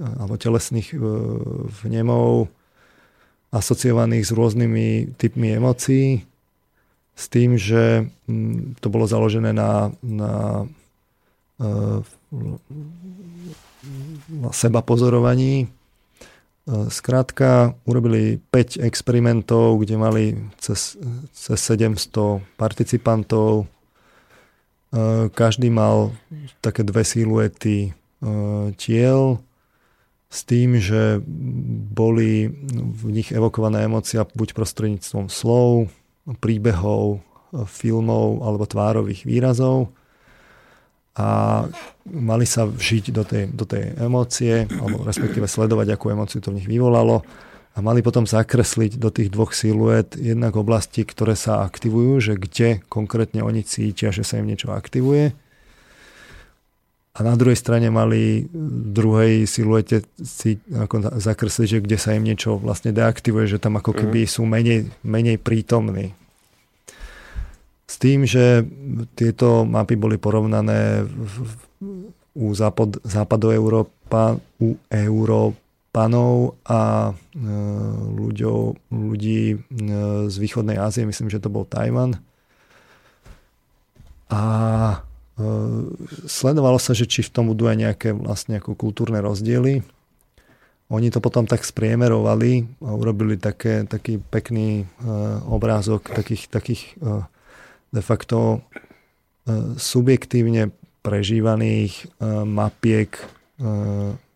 alebo telesných vnemov, asociovaných s rôznymi typmi emócií, s tým, že to bolo založené na, na, na seba pozorovaní. Skrátka, urobili 5 experimentov, kde mali cez, cez 700 participantov, každý mal také dve siluety tiel s tým, že boli v nich evokované emócia buď prostredníctvom slov, príbehov, eh, filmov alebo tvárových výrazov a mali sa vžiť do tej, do tej emócie alebo respektíve sledovať, akú emóciu to v nich vyvolalo a mali potom zakresliť do tých dvoch siluet jednak oblasti, ktoré sa aktivujú, že kde konkrétne oni cítia, že sa im niečo aktivuje. A na druhej strane mali v druhej siluete si ako zakresliť, že kde sa im niečo vlastne deaktivuje, že tam ako keby mhm. sú menej, menej prítomní. S tým, že tieto mapy boli porovnané v, u západ, u Európa, panov a e, ľuďo, ľudí e, z východnej Ázie, myslím, že to bol Tajvan. A sledovalo sa, že či v tom budú aj nejaké vlastne ako kultúrne rozdiely. Oni to potom tak spriemerovali a urobili také, taký pekný obrázok takých, takých de facto subjektívne prežívaných mapiek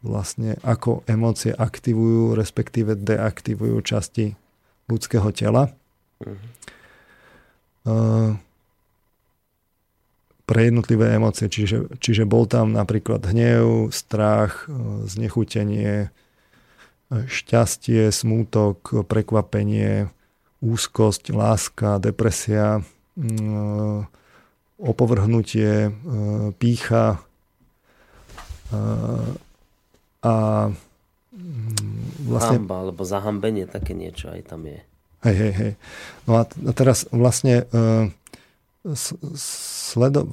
vlastne ako emócie aktivujú, respektíve deaktivujú časti ľudského tela. Uh-huh. Pre jednotlivé emócie, čiže, čiže bol tam napríklad hnev, strach, znechutenie, šťastie, smútok, prekvapenie, úzkosť, láska, depresia, opovrhnutie, pícha, a mm, vlastne... Hamba, alebo zahambenie, také niečo aj tam je. Hej, hej, hej. No a teraz vlastne sledo,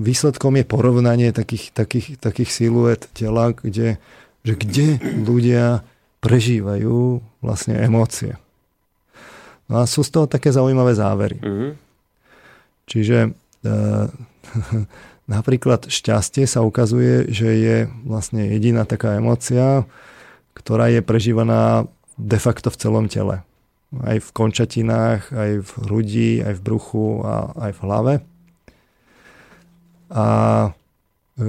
výsledkom je porovnanie takých, takých, takých siluet tela, kde, že kde ľudia prežívajú vlastne emócie. No a sú z toho také zaujímavé závery. Mm-hmm. Čiže uh, Napríklad šťastie sa ukazuje, že je vlastne jediná taká emócia, ktorá je prežívaná de facto v celom tele. Aj v končatinách, aj v hrudi, aj v bruchu a aj v hlave. A e,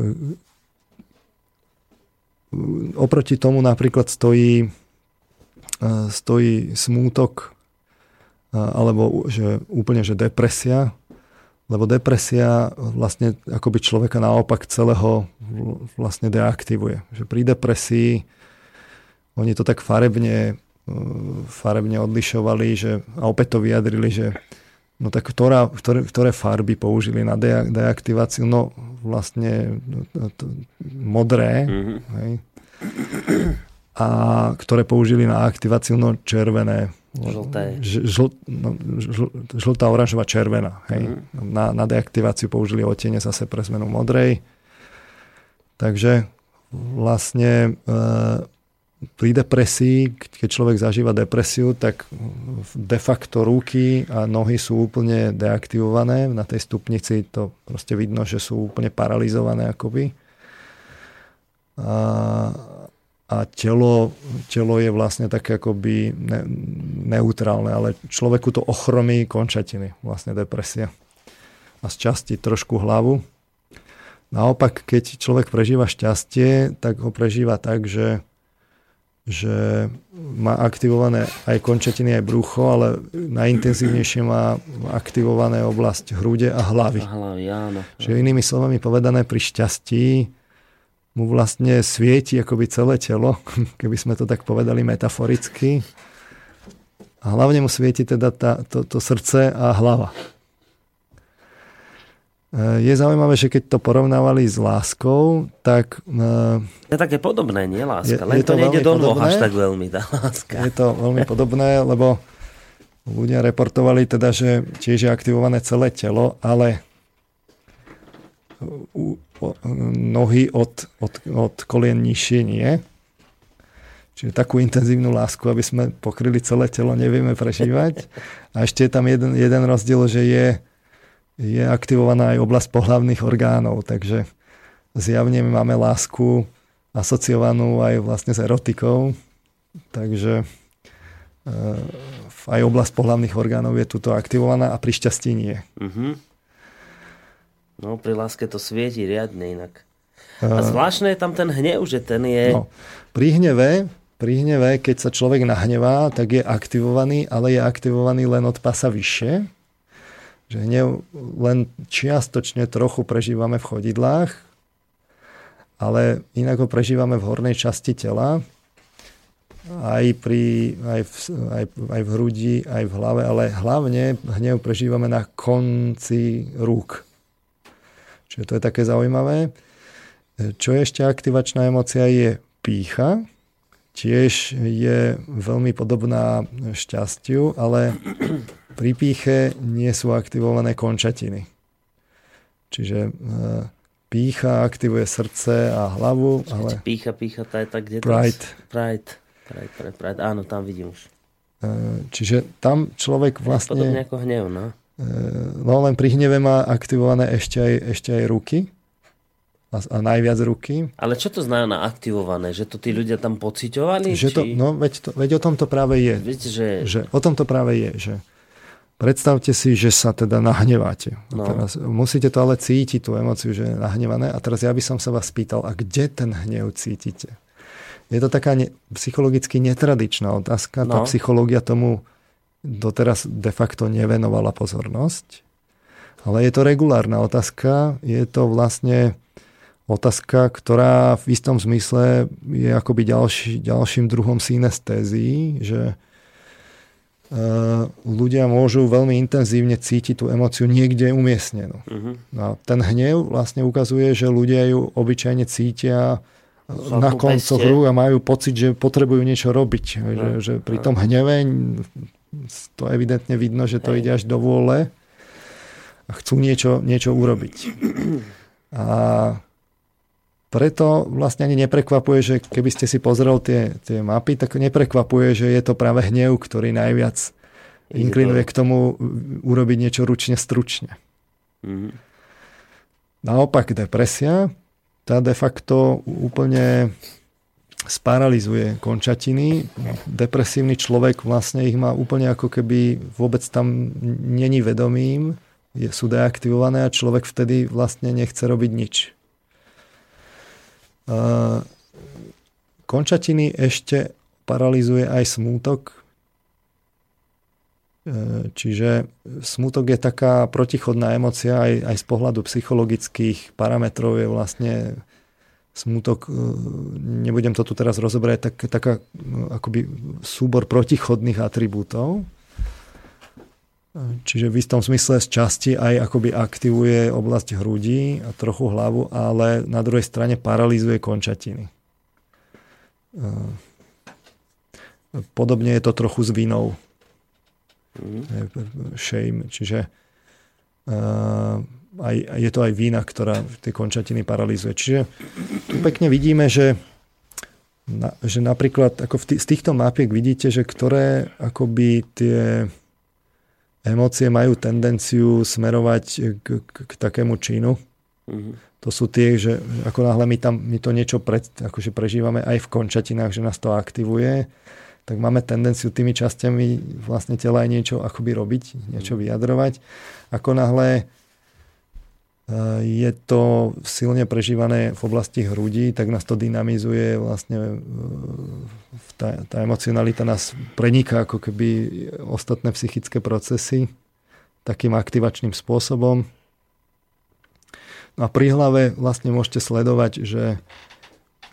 oproti tomu napríklad stojí, e, stojí smútok alebo že úplne že depresia, lebo depresia vlastne akoby človeka naopak celého vlastne deaktivuje. Že pri depresii oni to tak farebne, e, farebne odlišovali že, a opäť to vyjadrili, že no tak ktorá, ktoré, ktoré farby použili na de, deaktiváciu? No vlastne no, to, modré. Mm-hmm. Hej. A ktoré použili na aktiváciu? No červené. Žlté. Žl, no, žl, žltá, oranžová, červená. Hej. Mm. Na, na deaktiváciu použili odtiene zase pre zmenu modrej. Takže vlastne e, pri depresii, keď človek zažíva depresiu, tak de facto ruky a nohy sú úplne deaktivované. Na tej stupnici to proste vidno, že sú úplne paralizované akoby. A, a telo, telo je vlastne také akoby ne, neutrálne, ale človeku to ochromí končatiny, vlastne depresia. A z časti trošku hlavu. Naopak, keď človek prežíva šťastie, tak ho prežíva tak, že, že má aktivované aj končatiny, aj brucho, ale najintenzívnejšie má aktivované oblasť hrude a hlavy. A hlavy, áno. Čiže inými slovami povedané, pri šťastí mu vlastne svieti akoby celé telo, keby sme to tak povedali metaforicky. A hlavne mu svieti teda tá, to, to srdce a hlava. E, je zaujímavé, že keď to porovnávali s láskou, tak... E, je také podobné, nie láska? Je, Len je to, to nejde do nôh až tak veľmi, tá láska. Je to veľmi podobné, lebo ľudia reportovali teda, že tiež je aktivované celé telo, ale nohy od, od, od kolien nižšie nie. Čiže takú intenzívnu lásku, aby sme pokryli celé telo, nevieme prežívať. A ešte je tam jeden, jeden rozdiel, že je, je aktivovaná aj oblasť pohlavných orgánov, takže zjavne my máme lásku asociovanú aj vlastne s erotikou, takže eh, aj oblasť pohlavných orgánov je tuto aktivovaná a pri šťastí nie. Uh-huh. No, pri láske to svieti riadne inak. A zvláštne je tam ten hnev, že ten je... No, pri hneve, pri hneve, keď sa človek nahnevá, tak je aktivovaný, ale je aktivovaný len od pasa vyššie. Že hnev len čiastočne trochu prežívame v chodidlách, ale inak ho prežívame v hornej časti tela, aj, pri, aj, v, aj, aj v hrudi, aj v hlave, ale hlavne hnev prežívame na konci rúk. Čiže to je také zaujímavé. Čo je ešte aktivačná emocia je pícha. Tiež je veľmi podobná šťastiu, ale pri píche nie sú aktivované končatiny. Čiže e, pícha aktivuje srdce a hlavu. Ale... Pícha, pícha, tá je tak, kde pride. Pride. Pride, pride, pride. Áno, tam vidím už. E, čiže tam človek vlastne... Podobne ako hnev, no. Ehm, no len pri hneve má aktivované ešte aj, ešte aj ruky. A, a najviac ruky. Ale čo to znamená aktivované? Že to tí ľudia tam pociťovali? Že to, no, veď, to, veď o tom to práve je. Viete, že... že... O tom to práve je, že predstavte si, že sa teda nahneváte. No. Teraz musíte to ale cítiť, tú emociu, že je nahnevané. A teraz ja by som sa vás pýtal, a kde ten hnev cítite? Je to taká ne, psychologicky netradičná otázka. No. Tá psychológia tomu doteraz de facto nevenovala pozornosť. Ale je to regulárna otázka. Je to vlastne otázka, ktorá v istom zmysle je akoby ďalší, ďalším druhom synestézií, že ľudia môžu veľmi intenzívne cítiť tú emociu niekde umiestnenú. Uh-huh. A ten hnev vlastne ukazuje, že ľudia ju obyčajne cítia na koncoch rúk a majú pocit, že potrebujú niečo robiť. No. Že, že pri tom hneve to evidentne vidno, že to Hej. ide až do vôle a chcú niečo, niečo urobiť. A preto vlastne ani neprekvapuje, že keby ste si pozrel tie, tie mapy, tak neprekvapuje, že je to práve hnev, ktorý najviac inklinuje k tomu urobiť niečo ručne stručne. Mm-hmm. Naopak depresia, tá de facto úplne sparalizuje končatiny. Depresívny človek vlastne ich má úplne ako keby vôbec tam není vedomým, je, sú deaktivované a človek vtedy vlastne nechce robiť nič. Končatiny ešte paralizuje aj smútok, Čiže smútok je taká protichodná emocia aj, aj z pohľadu psychologických parametrov je vlastne smutok, e, nebudem to tu teraz rozobrať, tak, taká no, akoby súbor protichodných atribútov. Čiže v istom smysle z časti aj akoby aktivuje oblasť hrudí a trochu hlavu, ale na druhej strane paralizuje končatiny. E, podobne je to trochu s vinou. Mm. Shame. Čiže uh, aj, je to aj vína, ktorá tie končatiny paralizuje. Čiže tu pekne vidíme, že, na, že napríklad ako v tý, z týchto mapiek vidíte, že ktoré akoby tie emócie majú tendenciu smerovať k, k, k takému činu. Mm-hmm. to sú tie, že ako náhle my, tam, my to niečo pred, akože prežívame aj v končatinách, že nás to aktivuje, tak máme tendenciu tými časťami vlastne tela aj niečo akoby robiť, niečo vyjadrovať. Ako náhle je to silne prežívané v oblasti hrudí, tak nás to dynamizuje vlastne e, tá, tá emocionalita nás preniká ako keby ostatné psychické procesy takým aktivačným spôsobom. No a pri hlave vlastne môžete sledovať, že,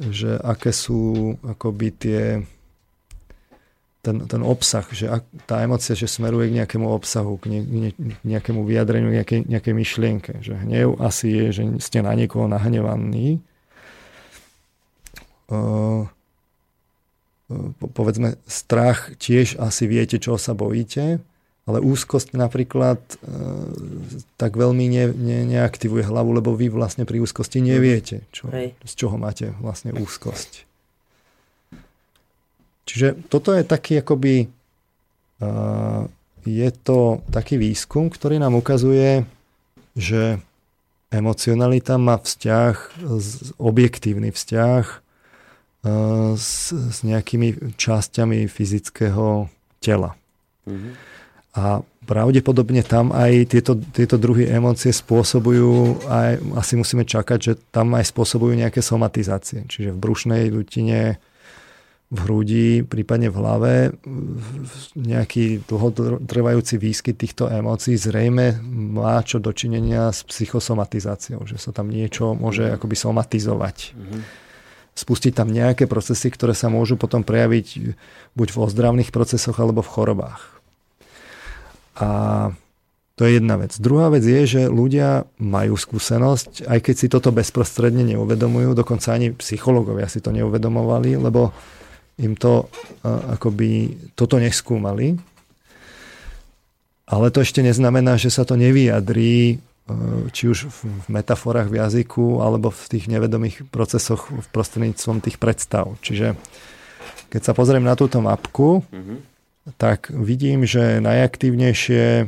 že aké sú akoby tie ten, ten obsah, že ak, tá emocia, že smeruje k nejakému obsahu, k, ne, ne, nejakému vyjadreniu, nejakej, nejakej myšlienke. Že hnev asi je, že ste na niekoho nahnevaní. Uh, povedzme, strach tiež asi viete, čo sa bojíte. Ale úzkosť napríklad e, tak veľmi ne, ne, neaktivuje hlavu, lebo vy vlastne pri úzkosti neviete, čo, z čoho máte vlastne úzkosť. Čiže toto je taký akoby e, je to taký výskum, ktorý nám ukazuje, že emocionalita má vzťah, objektívny vzťah e, s, s nejakými časťami fyzického tela. Mm-hmm. A pravdepodobne tam aj tieto, tieto druhy emócie spôsobujú, aj, asi musíme čakať, že tam aj spôsobujú nejaké somatizácie. Čiže v brušnej dutine, v hrudi, prípadne v hlave nejaký dlhotrvajúci výskyt týchto emócií zrejme má čo dočinenia s psychosomatizáciou, že sa tam niečo môže mhm. akoby somatizovať. Mm-hmm. Spustiť tam nejaké procesy, ktoré sa môžu potom prejaviť buď v ozdravných procesoch alebo v chorobách. A to je jedna vec. Druhá vec je, že ľudia majú skúsenosť, aj keď si toto bezprostredne neuvedomujú, dokonca ani psychológovia si to neuvedomovali, lebo im to akoby toto neskúmali. Ale to ešte neznamená, že sa to nevyjadrí či už v metaforách v jazyku, alebo v tých nevedomých procesoch v prostredníctvom tých predstav. Čiže keď sa pozriem na túto mapku, mm-hmm tak vidím, že najaktívnejšie,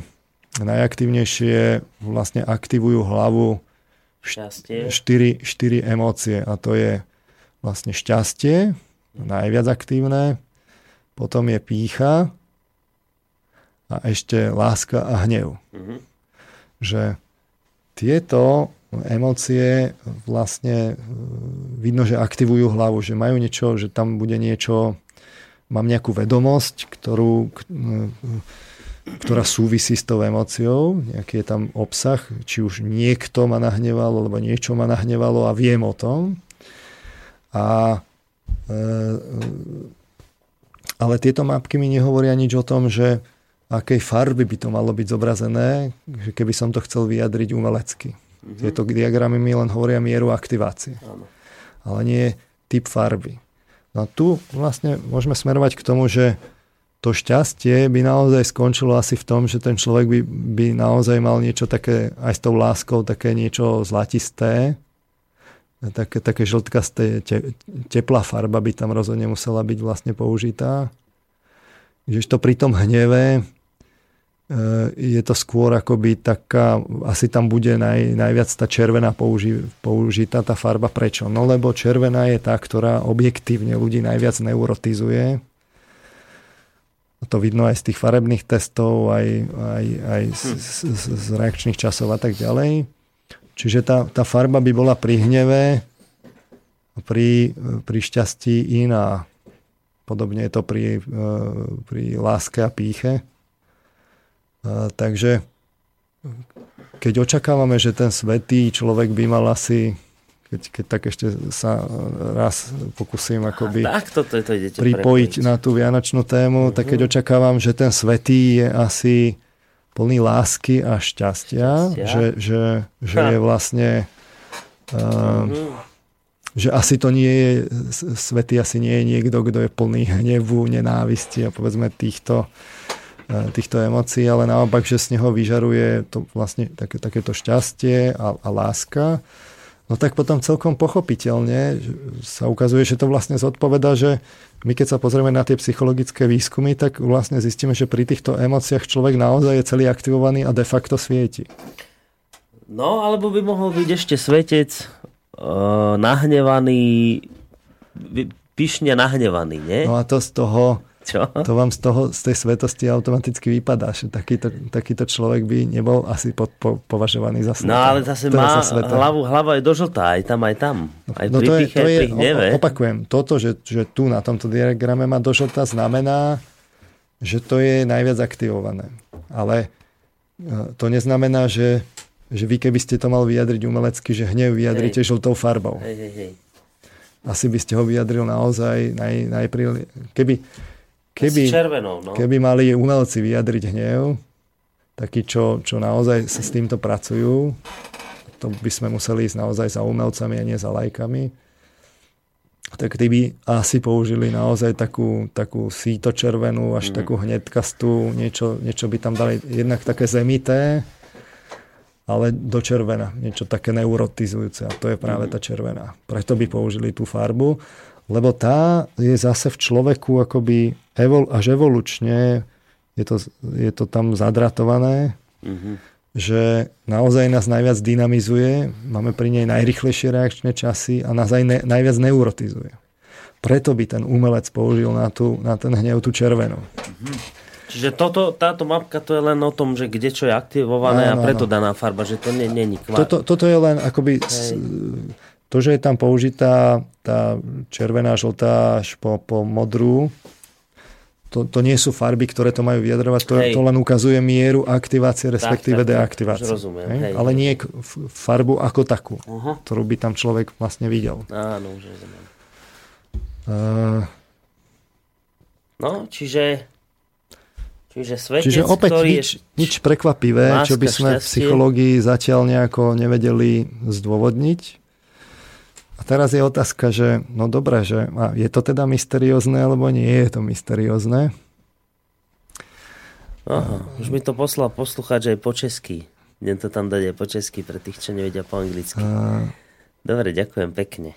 najaktívnejšie vlastne aktivujú hlavu šťastie. Štyri, štyri emócie a to je vlastne šťastie, najviac aktívne, potom je pícha a ešte láska a hnev. Mm-hmm. Že tieto emócie vlastne vidno, že aktivujú hlavu, že majú niečo, že tam bude niečo mám nejakú vedomosť, ktorú, ktorá súvisí s tou emóciou, nejaký je tam obsah, či už niekto ma nahnevalo, alebo niečo ma nahnevalo a viem o tom. A, e, ale tieto mapky mi nehovoria nič o tom, že akej farby by to malo byť zobrazené, že keby som to chcel vyjadriť umelecky. Mm-hmm. Tieto diagramy mi len hovoria mieru aktivácie. Áno. Ale nie typ farby. No a tu vlastne môžeme smerovať k tomu, že to šťastie by naozaj skončilo asi v tom, že ten človek by, by naozaj mal niečo také, aj s tou láskou, také niečo zlatisté, také, také žltkasté, te, teplá farba by tam rozhodne musela byť vlastne použitá. Kdežto pri tom hneve Eh, je to skôr akoby taká, asi tam bude naj, najviac tá červená použi, použitá tá farba. Prečo? No lebo červená je tá, ktorá objektívne ľudí najviac neurotizuje. To vidno aj z tých farebných testov, aj, aj, aj z, z, z reakčných časov a tak ďalej. Čiže tá, tá farba by bola pri hneve, pri, pri šťastí iná. Podobne je to pri, eh, pri láske a píche takže keď očakávame, že ten svetý človek by mal asi keď, keď tak ešte sa raz pokúsim akoby tak, toto, to pripojiť prepojiť. na tú vianočnú tému, uh-huh. tak keď mhm. očakávam, že ten svetý je asi plný lásky a šťastia, šťastia. že, že, že je vlastne uh, že asi to nie je svetý asi nie je niekto, kto je plný hnevu, nenávisti a povedzme týchto E, týchto emócií, ale naopak, že z neho vyžaruje to vlastne také, takéto šťastie a, a láska, no tak potom celkom pochopiteľne sa ukazuje, že to vlastne zodpoveda, že my keď sa pozrieme na tie psychologické výskumy, tak vlastne zistíme, že pri týchto emóciách človek naozaj je celý aktivovaný a de facto svieti. No, alebo by mohol byť ešte svetec uh, nahnevaný, pyšne nahnevaný, nie? No a to z toho, Čo? to vám z, toho, z tej svetosti automaticky vypadá, že takýto, takýto človek by nebol asi po, po, považovaný za No svetého. ale zase je má za hlavu, hlava je dožltá, aj tam, aj tam. Aj No pri to je, piche, to je pri hneve. opakujem, toto, že, že tu na tomto diagrame má do žlta, znamená, že to je najviac aktivované. Ale e, to neznamená, že, že vy keby ste to mal vyjadriť umelecky, že hnev vyjadrite žltou farbou. Hej, hej, hej. Asi by ste ho vyjadril naozaj naj, najpríli... Keby, Keby, S červenou, no. keby mali umelci vyjadriť hnev, takí, čo, čo naozaj s týmto pracujú, to by sme museli ísť naozaj za umelcami a nie za lajkami, tak tí by asi použili naozaj takú, takú síto červenú, až mm. takú hnedkastú, niečo, niečo by tam dali jednak také zemité, ale do červena, niečo také neurotizujúce a to je práve Mhm. tá červená. Preto by použili tú farbu, lebo tá je zase v človeku akoby evol, až evolučne je to, je to tam zadratované, Mhm. že naozaj nás najviac dynamizuje, máme pri nej najrychlejšie reakčné časy a nás aj ne, najviac neurotizuje. Preto by ten umelec použil na, tú, na ten hnev tú červenú. Čiže toto, táto mapka to je len o tom, že kde čo je aktivované a Áno, preto áno. daná farba, že to nie není kvár. Toto, toto je len akoby... s- To, že je tam použitá tá červená, žltá až po, po modrú, to, to nie sú farby, ktoré to majú vyjadrovať, to, Hej. to len ukazuje mieru aktivácie, respektíve tak, tak, deaktivácie. rozumiem, Hej? hej, Ale hej. nie farbu ako takú, Aha. ktorú by tam človek vlastne videl. Áno, už rozumiem. Uh, No, čiže... Čiže svetec, Čiže opäť ktorý nič, je... nič prekvapivé, čo by sme v psychológii zatiaľ nejako nevedeli zdôvodniť. A teraz je otázka, že no dobré, že a je to teda mysteriózne, alebo nie je to mysteriózne. Aha, už mi to poslal poslucháč aj po česky. Idem to tam dať aj po česky pre tých, čo nevedia po anglicky. Uh, Dobre, ďakujem pekne.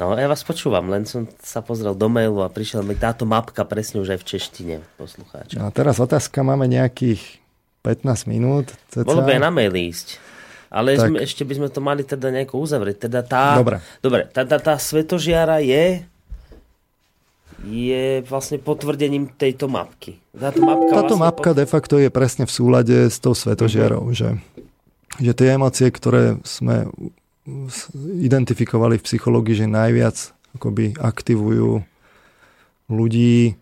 No, ja vás počúvam, len som sa pozrel do mailu a prišiel mi táto mapka presne už aj v češtine poslucháča. a teraz otázka, máme nejakých 15 minút. Ceca. Bolo by aj na mail ísť. Ale Tak. sme, ešte by sme to mali teda nejako uzavrieť. Teda tá, Dobre. Dobre, tá, tá, tá svetožiara je je vlastne potvrdením tejto mapky. Táto mapka, Táto vlastne mapka de facto je presne v súlade s tou svetožiarou, Mhm. že, že tie emócie, ktoré sme identifikovali v psychológii, že najviac akoby aktivujú ľudí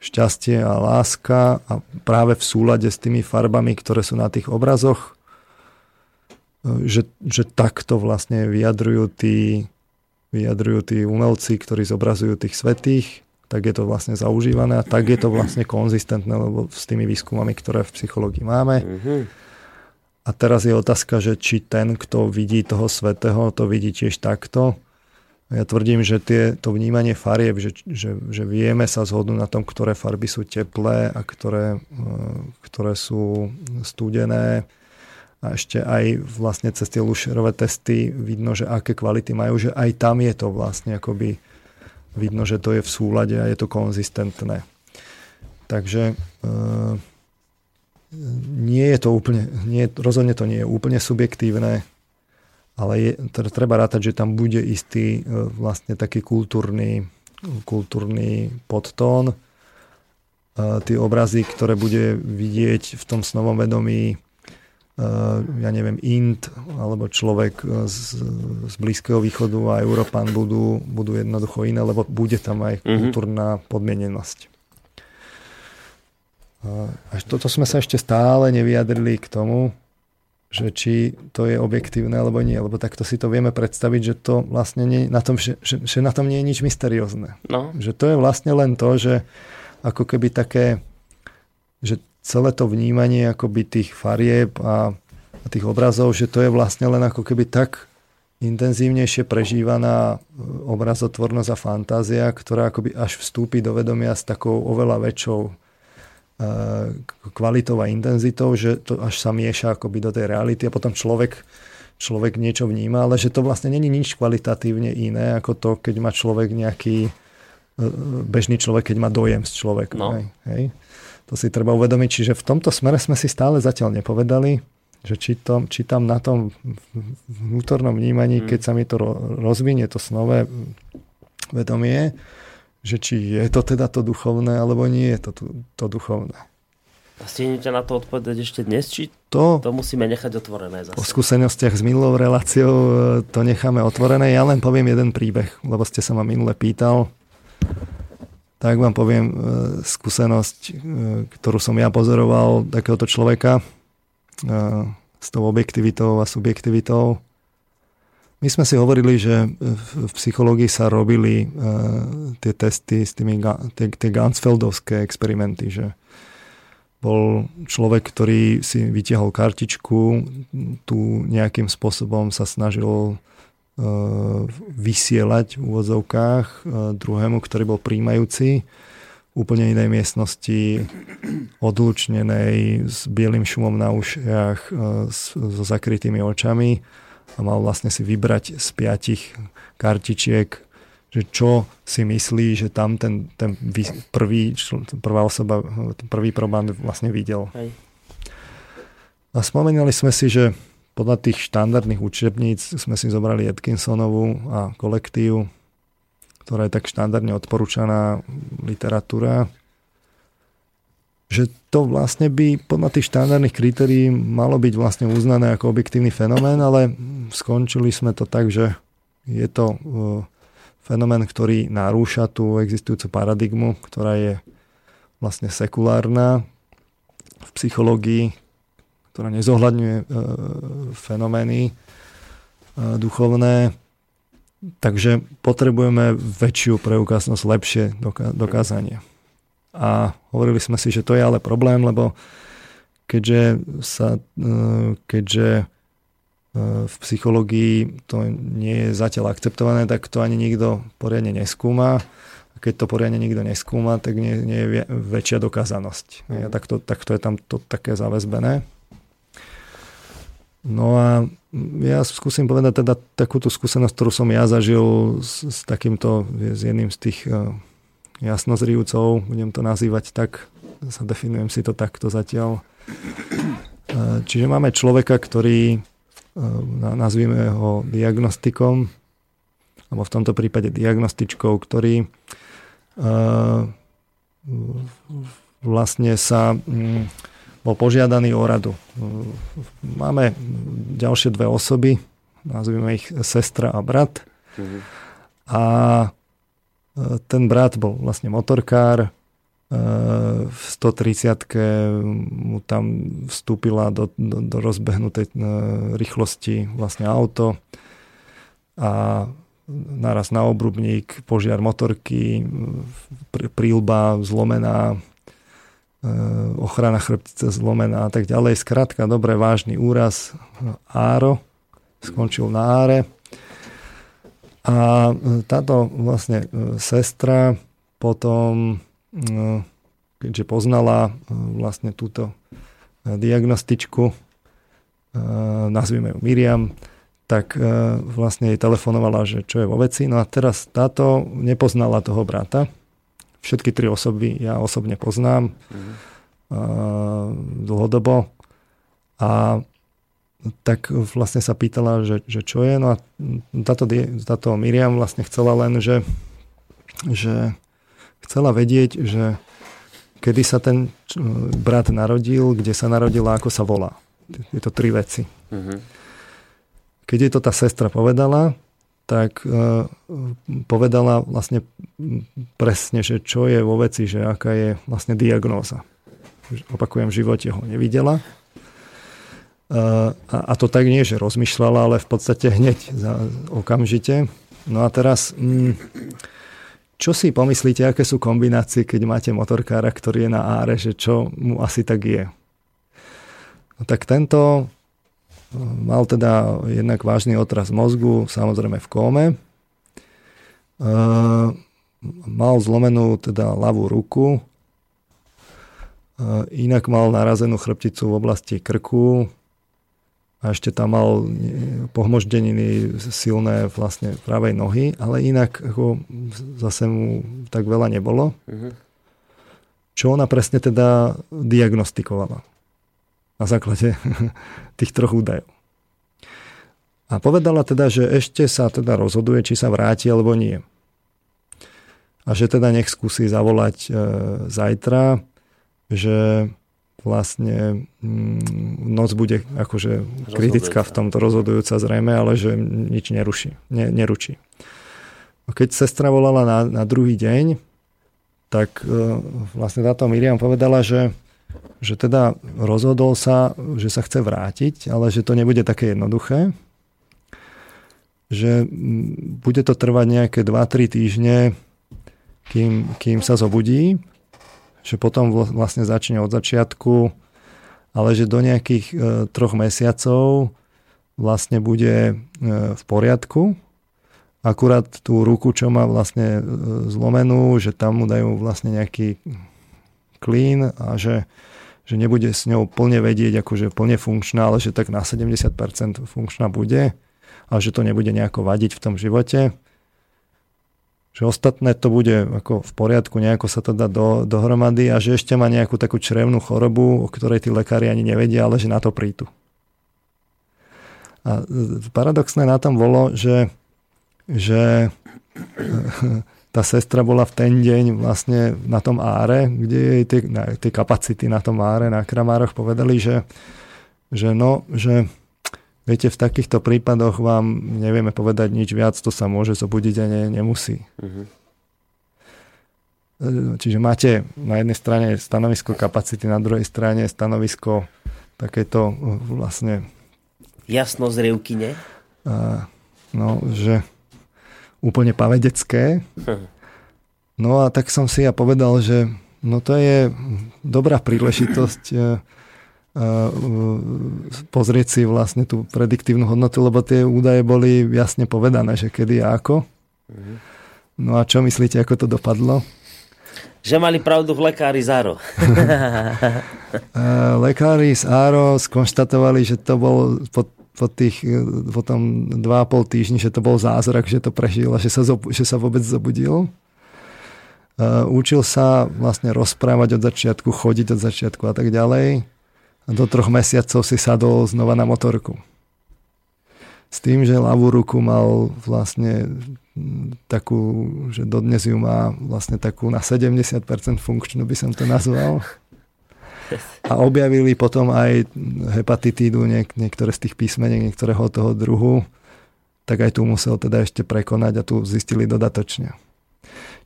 šťastie a láska a práve v súlade s tými farbami, ktoré sú na tých obrazoch, že, že takto vlastne vyjadrujú tí, vyjadrujú tí umelci, ktorí zobrazujú tých svetých, tak je to vlastne zaužívané a tak je to vlastne konzistentné lebo s tými výskumami, ktoré v psychológii máme. Mhm. A teraz je otázka, že či ten, kto vidí toho svetého, to vidí tiež takto. Ja tvrdím, že tie, to vnímanie farieb, že, že, že vieme sa zhodnúť na tom, ktoré farby sú teplé a ktoré, e, ktoré sú studené. A ešte aj vlastne cez tie lušerové testy vidno, že aké kvality majú, že aj tam je to vlastne akoby vidno, že to je v súlade a je to konzistentné. Takže e, nie je to úplne, nie, rozhodne to nie je úplne subjektívne, ale je, tr- treba rátať, že tam bude istý e, vlastne taký kultúrny, kultúrny podtón. E, Tie obrazy, ktoré bude vidieť v tom snovom vedomí ja neviem, Int alebo človek e, z, z Blízkeho východu a Európan budú, budú jednoducho iné, lebo bude tam aj Mhm. kultúrna podmienenosť. Až toto sme sa ešte stále nevyjadrili k tomu, že či to je objektívne alebo nie, lebo takto si to vieme predstaviť, že to vlastne nie, na tom, že, že, že na tom nie je nič mysteriózne. No, Že to je vlastne len to, že ako keby také, že celé to vnímanie akoby tých farieb a, a tých obrazov, že to je vlastne len ako keby tak intenzívnejšie prežívaná e, obrazotvornosť a fantázia, ktorá akoby až vstúpi do vedomia s takou oveľa väčšou e, kvalitou a intenzitou, že to až sa mieša akoby do tej reality a potom človek, človek niečo vníma, ale že to vlastne není nič kvalitatívne iné ako to, keď má človek nejaký e, bežný človek, keď má dojem z človeka. No. Hej, hej. To si treba uvedomiť. Čiže v tomto smere sme si stále zatiaľ nepovedali, že či, to, či tam na tom vnútornom vnímaní, mm. keď sa mi to rozvinie, to snové vedomie, že či je to teda to duchovné, alebo nie je to to duchovné. A stihnete na to odpovedať ešte dnes, či to, to musíme nechať otvorené zase? Po skúsenostiach s minulou reláciou e, to necháme otvorené. Ja len poviem jeden príbeh, lebo ste sa ma minule pýtal. Tak vám poviem e, skúsenosť, e, ktorú som ja pozoroval takéhoto človeka s tou objektivitou a subjektivitou. My sme si hovorili, že v psychológii sa robili tie testy s tými, tie, tie Gansfeldovské experimenty, že bol človek, ktorý si vytiahol kartičku, tu nejakým spôsobom sa snažil e, vysielať v úvodzovkách e, druhému, ktorý bol príjmajúci úplne inej miestnosti, odlučnenej, s bielým šumom na ušiach, e, so zakrytými očami a mal vlastne si vybrať z piatich kartičiek že čo si myslí, že tam ten, ten prvý, prvá osoba, prvý problém vlastne videl. Hej. A spomenuli sme si, že podľa tých štandardných učebníc sme si zobrali Atkinsonovú a kolektív, ktorá je tak štandardne odporúčaná literatúra, že to vlastne by podľa tých štandardných kritérií malo byť vlastne uznané ako objektívny fenomén, ale skončili sme to tak, že je to uh, fenomén, ktorý narúša tú existujúcu paradigmu, ktorá je vlastne sekulárna v psychológii, ktorá nezohľadňuje e, fenomény e, duchovné. Takže potrebujeme väčšiu preukaznosť, lepšie doka- dokázanie. A hovorili sme si, že to je ale problém, lebo keďže, sa, e, keďže v psychológii to nie je zatiaľ akceptované, tak to ani nikto poriadne neskúma. A keď to poriadne nikto neskúma, tak nie, nie je väčšia dokázanosť. Ja, tak, to, tak to je tam to také zavezbené. No a ja skúsim povedať teda takúto skúsenosť, ktorú som ja zažil s, s takýmto, s jedným z tých uh, jasnozrivcov, budem to nazývať tak, sa definujem si to takto zatiaľ. Uh, čiže máme človeka, ktorý nazvime ho diagnostikom, alebo v tomto prípade diagnostičkou, ktorý vlastne sa mm, bol požiadaný o radu. Máme ďalšie dve osoby, nazvime ich sestra a brat. Mm-hmm. A ten brat bol vlastne motorkár, v 130 mu tam vstúpila do, do, do rozbehnutej e, rýchlosti vlastne auto a naraz na obrubník, požiar motorky, prílba zlomená, e, ochrana chrbtice zlomená a tak ďalej. Skrátka, dobre, vážny úraz. Áro skončil na áre. A táto vlastne e, sestra potom keďže poznala vlastne túto diagnostičku, nazvime ju Miriam, tak vlastne jej telefonovala, že čo je vo veci. No a teraz táto nepoznala toho brata. Všetky tri osoby ja osobne poznám mm. dlhodobo. A tak vlastne sa pýtala, že, že čo je. No a táto, táto Miriam vlastne chcela len, že, že chcela vedieť, že kedy sa ten brat narodil, kde sa narodil a ako sa volá. Je to tri veci. Mm-hmm. Keď je to tá sestra povedala, tak uh, povedala vlastne presne, že čo je vo veci, že aká je vlastne diagnóza. Opakujem, v živote ho nevidela. Uh, a, to tak nie, že rozmýšľala, ale v podstate hneď, za, okamžite. No a teraz... Mm, čo si pomyslíte, aké sú kombinácie, keď máte motorkára, ktorý je na áre, že čo mu asi tak je? No tak tento mal teda jednak vážny otraz mozgu, samozrejme v kóme. E, mal zlomenú teda ľavú ruku, e, inak mal narazenú chrbticu v oblasti krku, a ešte tam mal pohmoždeniny silné vlastne pravej nohy, ale inak ako zase mu tak veľa nebolo. Uh-huh. Čo ona presne teda diagnostikovala. Na základe tých troch údajov. A povedala teda, že ešte sa teda rozhoduje, či sa vráti alebo nie. A že teda nech skúsi zavolať e, zajtra, že vlastne mm, noc bude akože kritická v tomto rozhodujúca zrejme, ale že nič neruší, ne, neručí. Keď sestra volala na, na druhý deň, tak e, vlastne táto Miriam povedala, že, že teda rozhodol sa, že sa chce vrátiť, ale že to nebude také jednoduché, že bude to trvať nejaké 2-3 týždne, kým, kým sa zobudí, že potom vlastne začne od začiatku, ale že do nejakých e, troch mesiacov vlastne bude e, v poriadku. Akurát tú ruku, čo má vlastne e, zlomenú, že tam mu dajú vlastne nejaký klín a že, že nebude s ňou plne vedieť, akože plne funkčná, ale že tak na 70% funkčná bude a že to nebude nejako vadiť v tom živote. Že ostatné to bude ako v poriadku, nejako sa to dá do, dohromady a že ešte má nejakú takú črevnú chorobu, o ktorej tí lekári ani nevedia, ale že na to prítu. A paradoxné na tom bolo, že, že tá sestra bola v ten deň vlastne na tom áre, kde jej tie, tie kapacity na tom áre, na Kramároch povedali, že, že no, že Viete, v takýchto prípadoch vám nevieme povedať nič viac, to sa môže zobudiť a ne, nemusí. Uh-huh. Čiže máte na jednej strane stanovisko kapacity, na druhej strane stanovisko takéto e, vlastne... Jasno zrievky, ne? no, že úplne pavedecké. No a tak som si ja povedal, že no to je dobrá príležitosť e, pozrieť si vlastne tú prediktívnu hodnotu, lebo tie údaje boli jasne povedané, že kedy a ako. No a čo myslíte, ako to dopadlo? Že mali pravdu v lekári z Áro. lekári z Áro skonštatovali, že to bol po, po, tých, po tom 2,5 týždni, že to bol zázrak, že to prežil a že sa, že sa vôbec zobudil. Učil sa vlastne rozprávať od začiatku, chodiť od začiatku a tak ďalej a do troch mesiacov si sadol znova na motorku. S tým, že ľavú ruku mal vlastne takú, že dodnes ju má vlastne takú na 70% funkčnú, by som to nazval. A objavili potom aj hepatitídu, niek- niektoré z tých písmeniek, niektorého toho druhu, tak aj tu musel teda ešte prekonať a tu zistili dodatočne.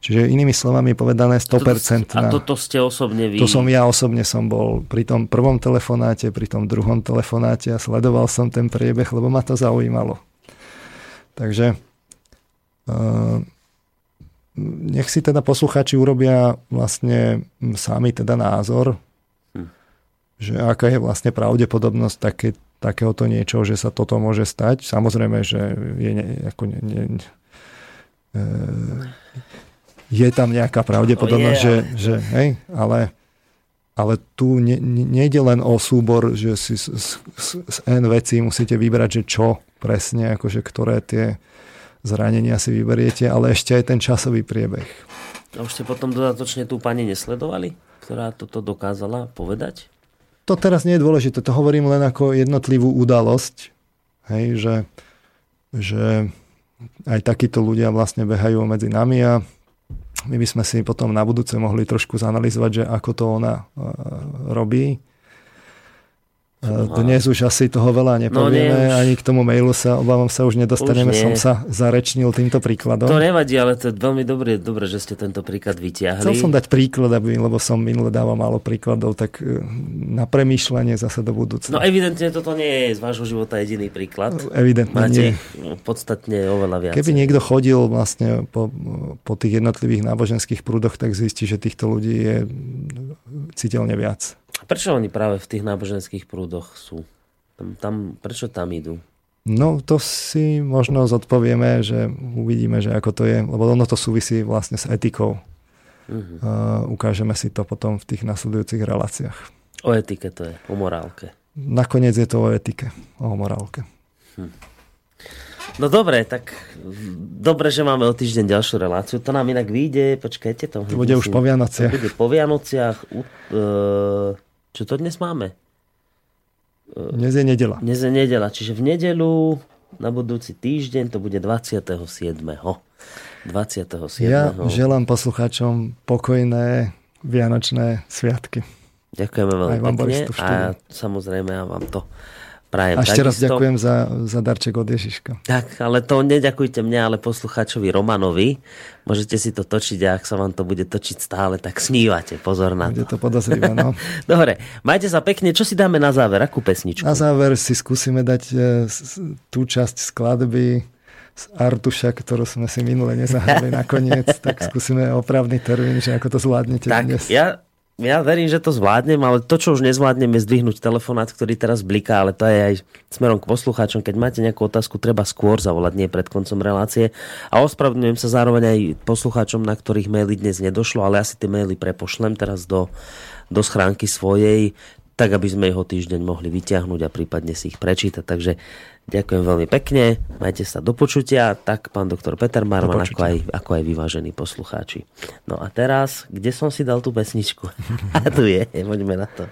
Čiže inými slovami povedané 100%. A toto ste osobne vy? To som ja osobne som bol pri tom prvom telefonáte, pri tom druhom telefonáte a sledoval som ten priebeh, lebo ma to zaujímalo. Takže uh, nech si teda posluchači urobia vlastne sami teda názor. Že aká je vlastne pravdepodobnosť také, takéhoto niečo, že sa toto môže stať. Samozrejme, že je ne, ako ne, ne, uh, je tam nejaká pravdepodobnosť, oh, yeah. že, že hej, ale, ale tu ne, nejde len o súbor, že si z, z, z N vecí musíte vybrať, že čo presne, akože ktoré tie zranenia si vyberiete, ale ešte aj ten časový priebeh. A už ste potom dodatočne tú pani nesledovali, ktorá toto dokázala povedať? To teraz nie je dôležité, to hovorím len ako jednotlivú udalosť, hej, že, že aj takíto ľudia vlastne behajú medzi nami a my by sme si potom na budúce mohli trošku zanalizovať, že ako to ona e, robí dnes už asi toho veľa nepovieme, no, nie, ani k tomu mailu sa, obávam sa, už nedostaneme, už nie. som sa zarečnil týmto príkladom. To nevadí, ale to je veľmi dobré, dobré, že ste tento príklad vyťahli. Chcel som dať príklad, aby, lebo som minule dával málo príkladov, tak e, na premýšľanie zase do budúcna. No evidentne toto nie je z vášho života jediný príklad. No, evidentne Máte nie. podstatne oveľa viac. Keby niekto chodil vlastne po, po tých jednotlivých náboženských prúdoch, tak zistí, že týchto ľudí je citeľne viac. Prečo oni práve v tých náboženských prúdoch sú? Tam, tam, prečo tam idú? No to si možno zodpovieme, že uvidíme, že ako to je, lebo ono to súvisí vlastne s etikou. Uh-huh. Uh, ukážeme si to potom v tých nasledujúcich reláciách. O etike to je, o morálke. Nakoniec je to o etike, o morálke. Hm. No dobre, tak dobre, že máme o týždeň ďalšiu reláciu. To nám inak vyjde, počkajte to. To bude už po Vianociach. To bude po Vianociach. Uh, čo to dnes máme? Dnes je nedela. Dnes je nedela, čiže v nedelu na budúci týždeň to bude 27. 27. Ja želám poslucháčom pokojné Vianočné sviatky. Ďakujeme veľmi pekne a samozrejme ja vám to prajem. A ešte raz ďakujem za, za darček od Ježiška. Tak, ale to neďakujte mne, ale poslucháčovi Romanovi. Môžete si to točiť a ak sa vám to bude točiť stále, tak snívate. Pozor na to. Bude to podozrivé, no. Dobre, majte sa pekne. Čo si dáme na záver? Akú pesničku? Na záver si skúsime dať e, tú časť skladby z Artuša, ktorú sme si minule nezahrali nakoniec, tak skúsime opravný termín, že ako to zvládnete tak, dnes. Ja ja verím, že to zvládnem, ale to, čo už nezvládnem, je zdvihnúť telefonát, ktorý teraz bliká, ale to je aj smerom k poslucháčom. Keď máte nejakú otázku, treba skôr zavolať, nie pred koncom relácie. A ospravedlňujem sa zároveň aj poslucháčom, na ktorých maily dnes nedošlo, ale ja si tie maily prepošlem teraz do, do schránky svojej, tak aby sme ho týždeň mohli vyťahnuť a prípadne si ich prečítať. Takže ďakujem veľmi pekne, majte sa do počutia, tak pán doktor Peter Marman, ako aj, ako aj vyvážení poslucháči. No a teraz, kde som si dal tú pesničku? a tu je, poďme na to.